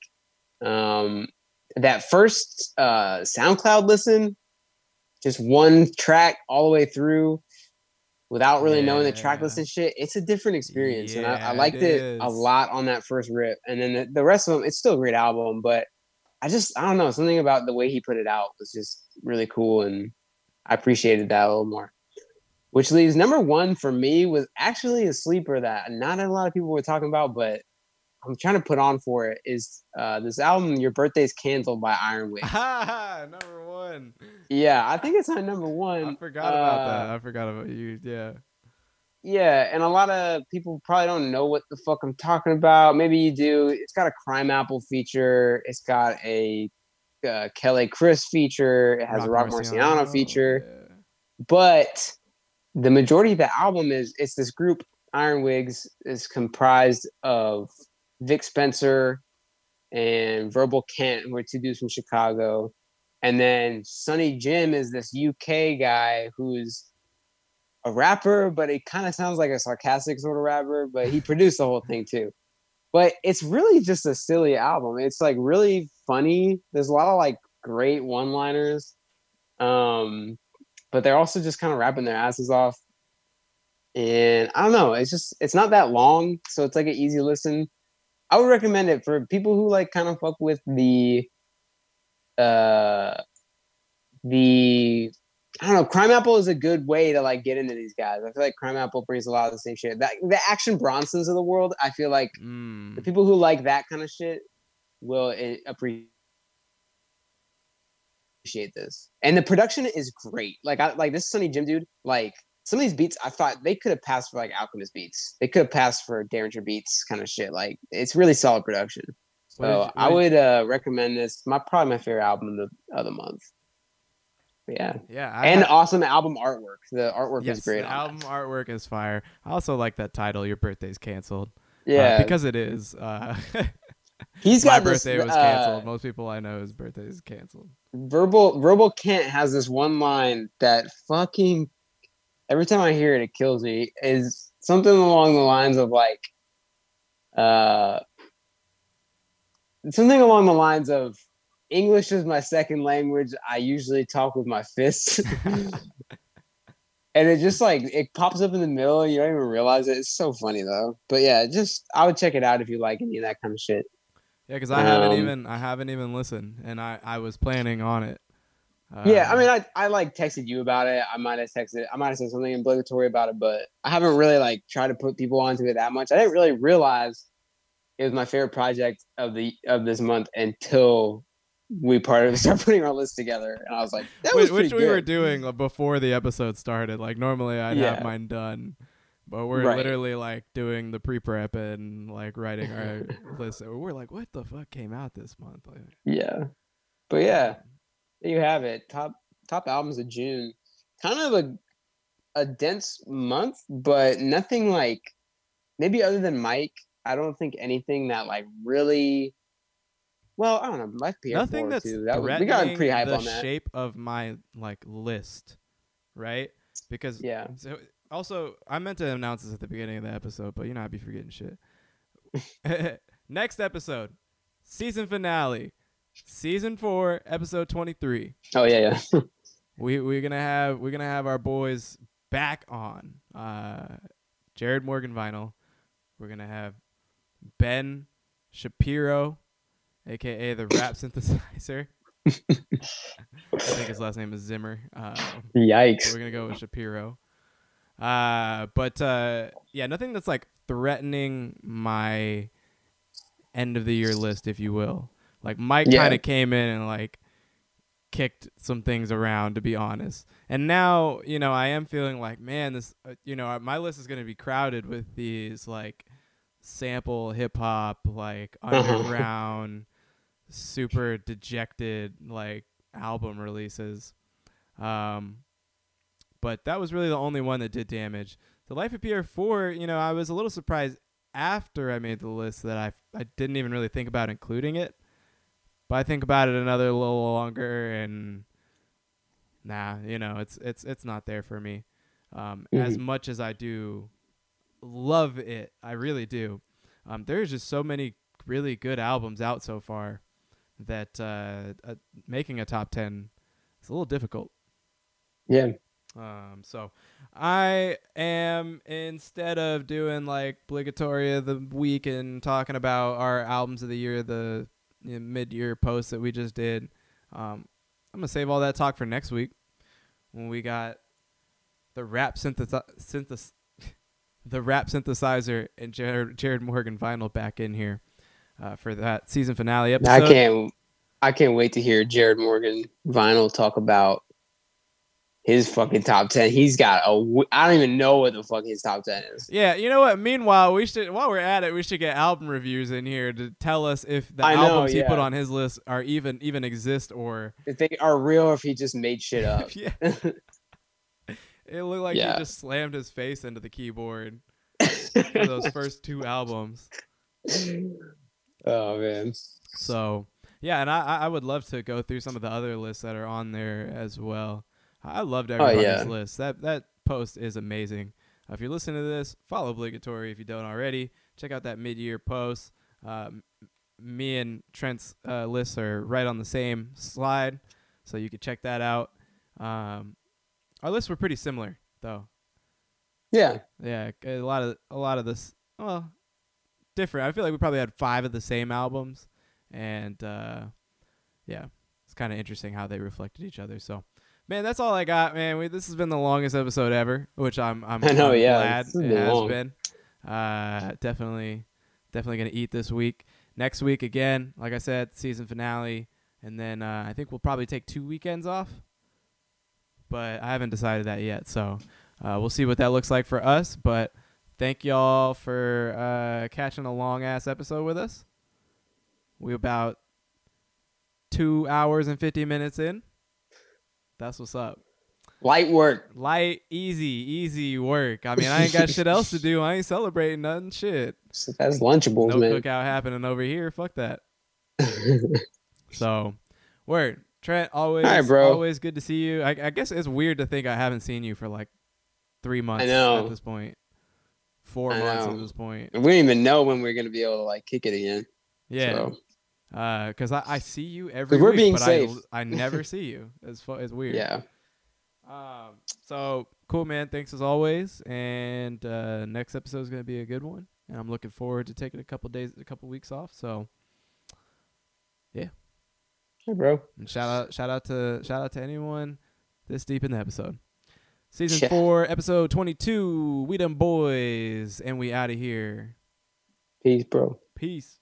Um, that first uh, SoundCloud listen, just one track all the way through, without really knowing the track list and shit. It's a different experience, and I, I liked it it, a lot on that first rip. And then the, the rest of them, it's still a great album, but I just I don't know something about the way he put it out was just really cool, and I appreciated that a little more which leaves number one for me was actually a sleeper that not a lot of people were talking about, but I'm trying to put on for it is uh, this album, Your Birthday's Canceled by Iron Wig. Ah, number one. yeah, I think it's my number one. I forgot about Uh, that. I forgot about you. Yeah. Yeah, and a lot of people probably don't know what the fuck I'm talking about. Maybe you do. It's got a Crimeapple feature. It's got a uh, Kelly Chris feature. It has a Roc Marciano feature. yeah. but the majority of the album is it's this group iron wigs is comprised of vic spencer and verbal kent who are two dudes from chicago and then sonny jim is this uk guy who's a rapper but it kind of sounds like a sarcastic sort of rapper but he produced the whole thing too but it's really just a silly album it's like really funny there's a lot of like great one liners um but they're also just kind of rapping their asses off. And I don't know, it's just it's not that long, so it's like an easy listen. I would recommend it for people who like kind of fuck with the uh the I don't know, Crimeapple is a good way to like get into these guys. I feel like Crimeapple brings a lot of the same shit. That the action Bronsons of the world, I feel like the Mm. people who like that kind of shit will eh, appreciate this. And the production is great. Like I like this Sunny Jim dude. Like some of these beats, I thought they could have passed for like Alchemist beats. They could have passed for Daringer beats, kind of shit. Like it's really solid production. So you- I would uh, recommend this. My probably my favorite album of the, of the month. Yeah, Yeah. I and had- awesome album artwork. The artwork yes, is great. The album artwork is fire. I also like that title. Your birthday's canceled. that. Uh, Yeah, because it is. Uh, he's my got this, birthday was uh, canceled. Most people I know his birthday is canceled. verbal verbal Kent has this one line that fucking every time I hear it, it kills me. Is something along the lines of like, uh, something along the lines of English is my second language. I usually talk with my fists. And it just like it pops up in the middle, you don't even realize it. It's so funny though. But yeah, just I would check it out if you like any of that kind of shit. Yeah, because I haven't Um, even I haven't even listened, and I I was planning on it. yeah, I Um, mean, I, I like texted you about it. I might have texted, I might have said something obligatory about it, but I haven't really like tried to put people onto it that much. I didn't really realize it was my favorite project of the of this month until we part start putting our list together, and I was like, that was which, we were doing before the episode started. Like normally I'd Yeah. have mine done, but we're Right. literally like doing the pre-prep and like writing our list. We're like, what the fuck came out this month? Like, Yeah, but yeah, there you have it. Top top albums of June. Kind of a a dense month, but nothing like maybe other than Mike. I don't think anything that like really. Well, I don't know. Mike Pierre nothing that's too. That was, we got pretty hype the on that. shape of my like list, right? Because Yeah. So also, I meant to announce this at the beginning of the episode, but you know I'd be forgetting shit. Next episode, season finale, season four, episode twenty-three. Oh yeah, yeah. we we're gonna have we're gonna have our boys back on. Uh, Jared Morgan vinyl. We're gonna have Ben Shapiro, aka the rap synthesizer. I think his last name is Zimmer. Uh, Yikes. we're gonna go with Shapiro. Uh, but uh, yeah, nothing that's like threatening my end of the year list, if you will. Like Mike Yeah. kind of came in and like kicked some things around, to be honest. And now, you know, I am feeling like, man, this, uh, you know, my list is gonna be crowded with these like sample hip hop, like Uh-huh. underground, super dejected like album releases. Um, but that was really the only one that did damage. The Life of Pierre 4, you know, I was a little surprised after I made the list that I, I didn't even really think about including it. But I think about it another little longer and nah, you know, it's it's it's not there for me. Um, as much as I do love it, I really do. Um, there's just so many really good albums out so far that uh, uh, making a top 10 is a little difficult. Yeah. Um, so I am instead of doing like obligatory of the week and talking about our albums of the year, the you know, mid-year post that we just did, um, I'm gonna save all that talk for next week when we got the rap synthesi- synthes- the rap synthesizer and Jared, Jared Morgan vinyl back in here uh, for that season finale episode. I can't. I can't wait to hear Jared Morgan Vinyl talk about his fucking top ten. He's got a. I don't even know what the fuck his top ten is. Yeah, you know what? Meanwhile, we should while we're at it, we should get album reviews in here to tell us if the I know, albums he put on his list are even even exist or If they are real, or if he just made shit up. yeah. It looked like Yeah. he just slammed his face into the keyboard for those first two albums. Oh man. So yeah, and I I- would love to go through some of the other lists that are on there as well. I loved everybody's Oh, yeah. list. That that post is amazing. Uh, if you're listening to this, follow obligatory if you don't already. Check out that mid-year post. Um, me and Trent's uh, lists are right on the same slide, so you could check that out. Um, our lists were pretty similar though. Yeah. Yeah, a lot of a lot of this. Well, different. I feel like we probably had five of the same albums, and uh, yeah, it's kind of interesting how they reflected each other. So, man, that's all I got, man. We, this has been the longest episode ever, which I'm I'm, I know, I'm yeah, glad it been has long. been. Uh, definitely, definitely gonna eat this week. Next week again, like I said, season finale, and then uh, I think we'll probably take two weekends off, but I haven't decided that yet. So. Uh, we'll see what that looks like for us. But thank y'all for uh, catching a long ass episode with us. We about two hours and fifty minutes in. That's what's up. Light work. Light, easy, easy work. I mean, I ain't got shit else to do. I ain't celebrating nothing. Shit. That's Lunchables, No man. cookout happening over here. Fuck that. So, word. Trent, always, right, bro. always good to see you. I, I guess it's weird to think I haven't seen you for like three months I know. at this point. Four I months know. at this point. we don't even know when we're gonna be able to like kick it again. Yeah. So, Because I, I see you every we're week, being but safe. I, I never see you. It's, fu- it's weird. yeah. Um, so cool, man. Thanks as always. And uh, next episode is gonna be a good one, and I'm looking forward to taking a couple days, a couple weeks off. So, Yeah. Hey, bro. and shout out, shout out to, shout out to anyone this deep in the episode. Season Yeah. four, episode twenty-two. We them boys, and we out of here. Peace, bro. Peace.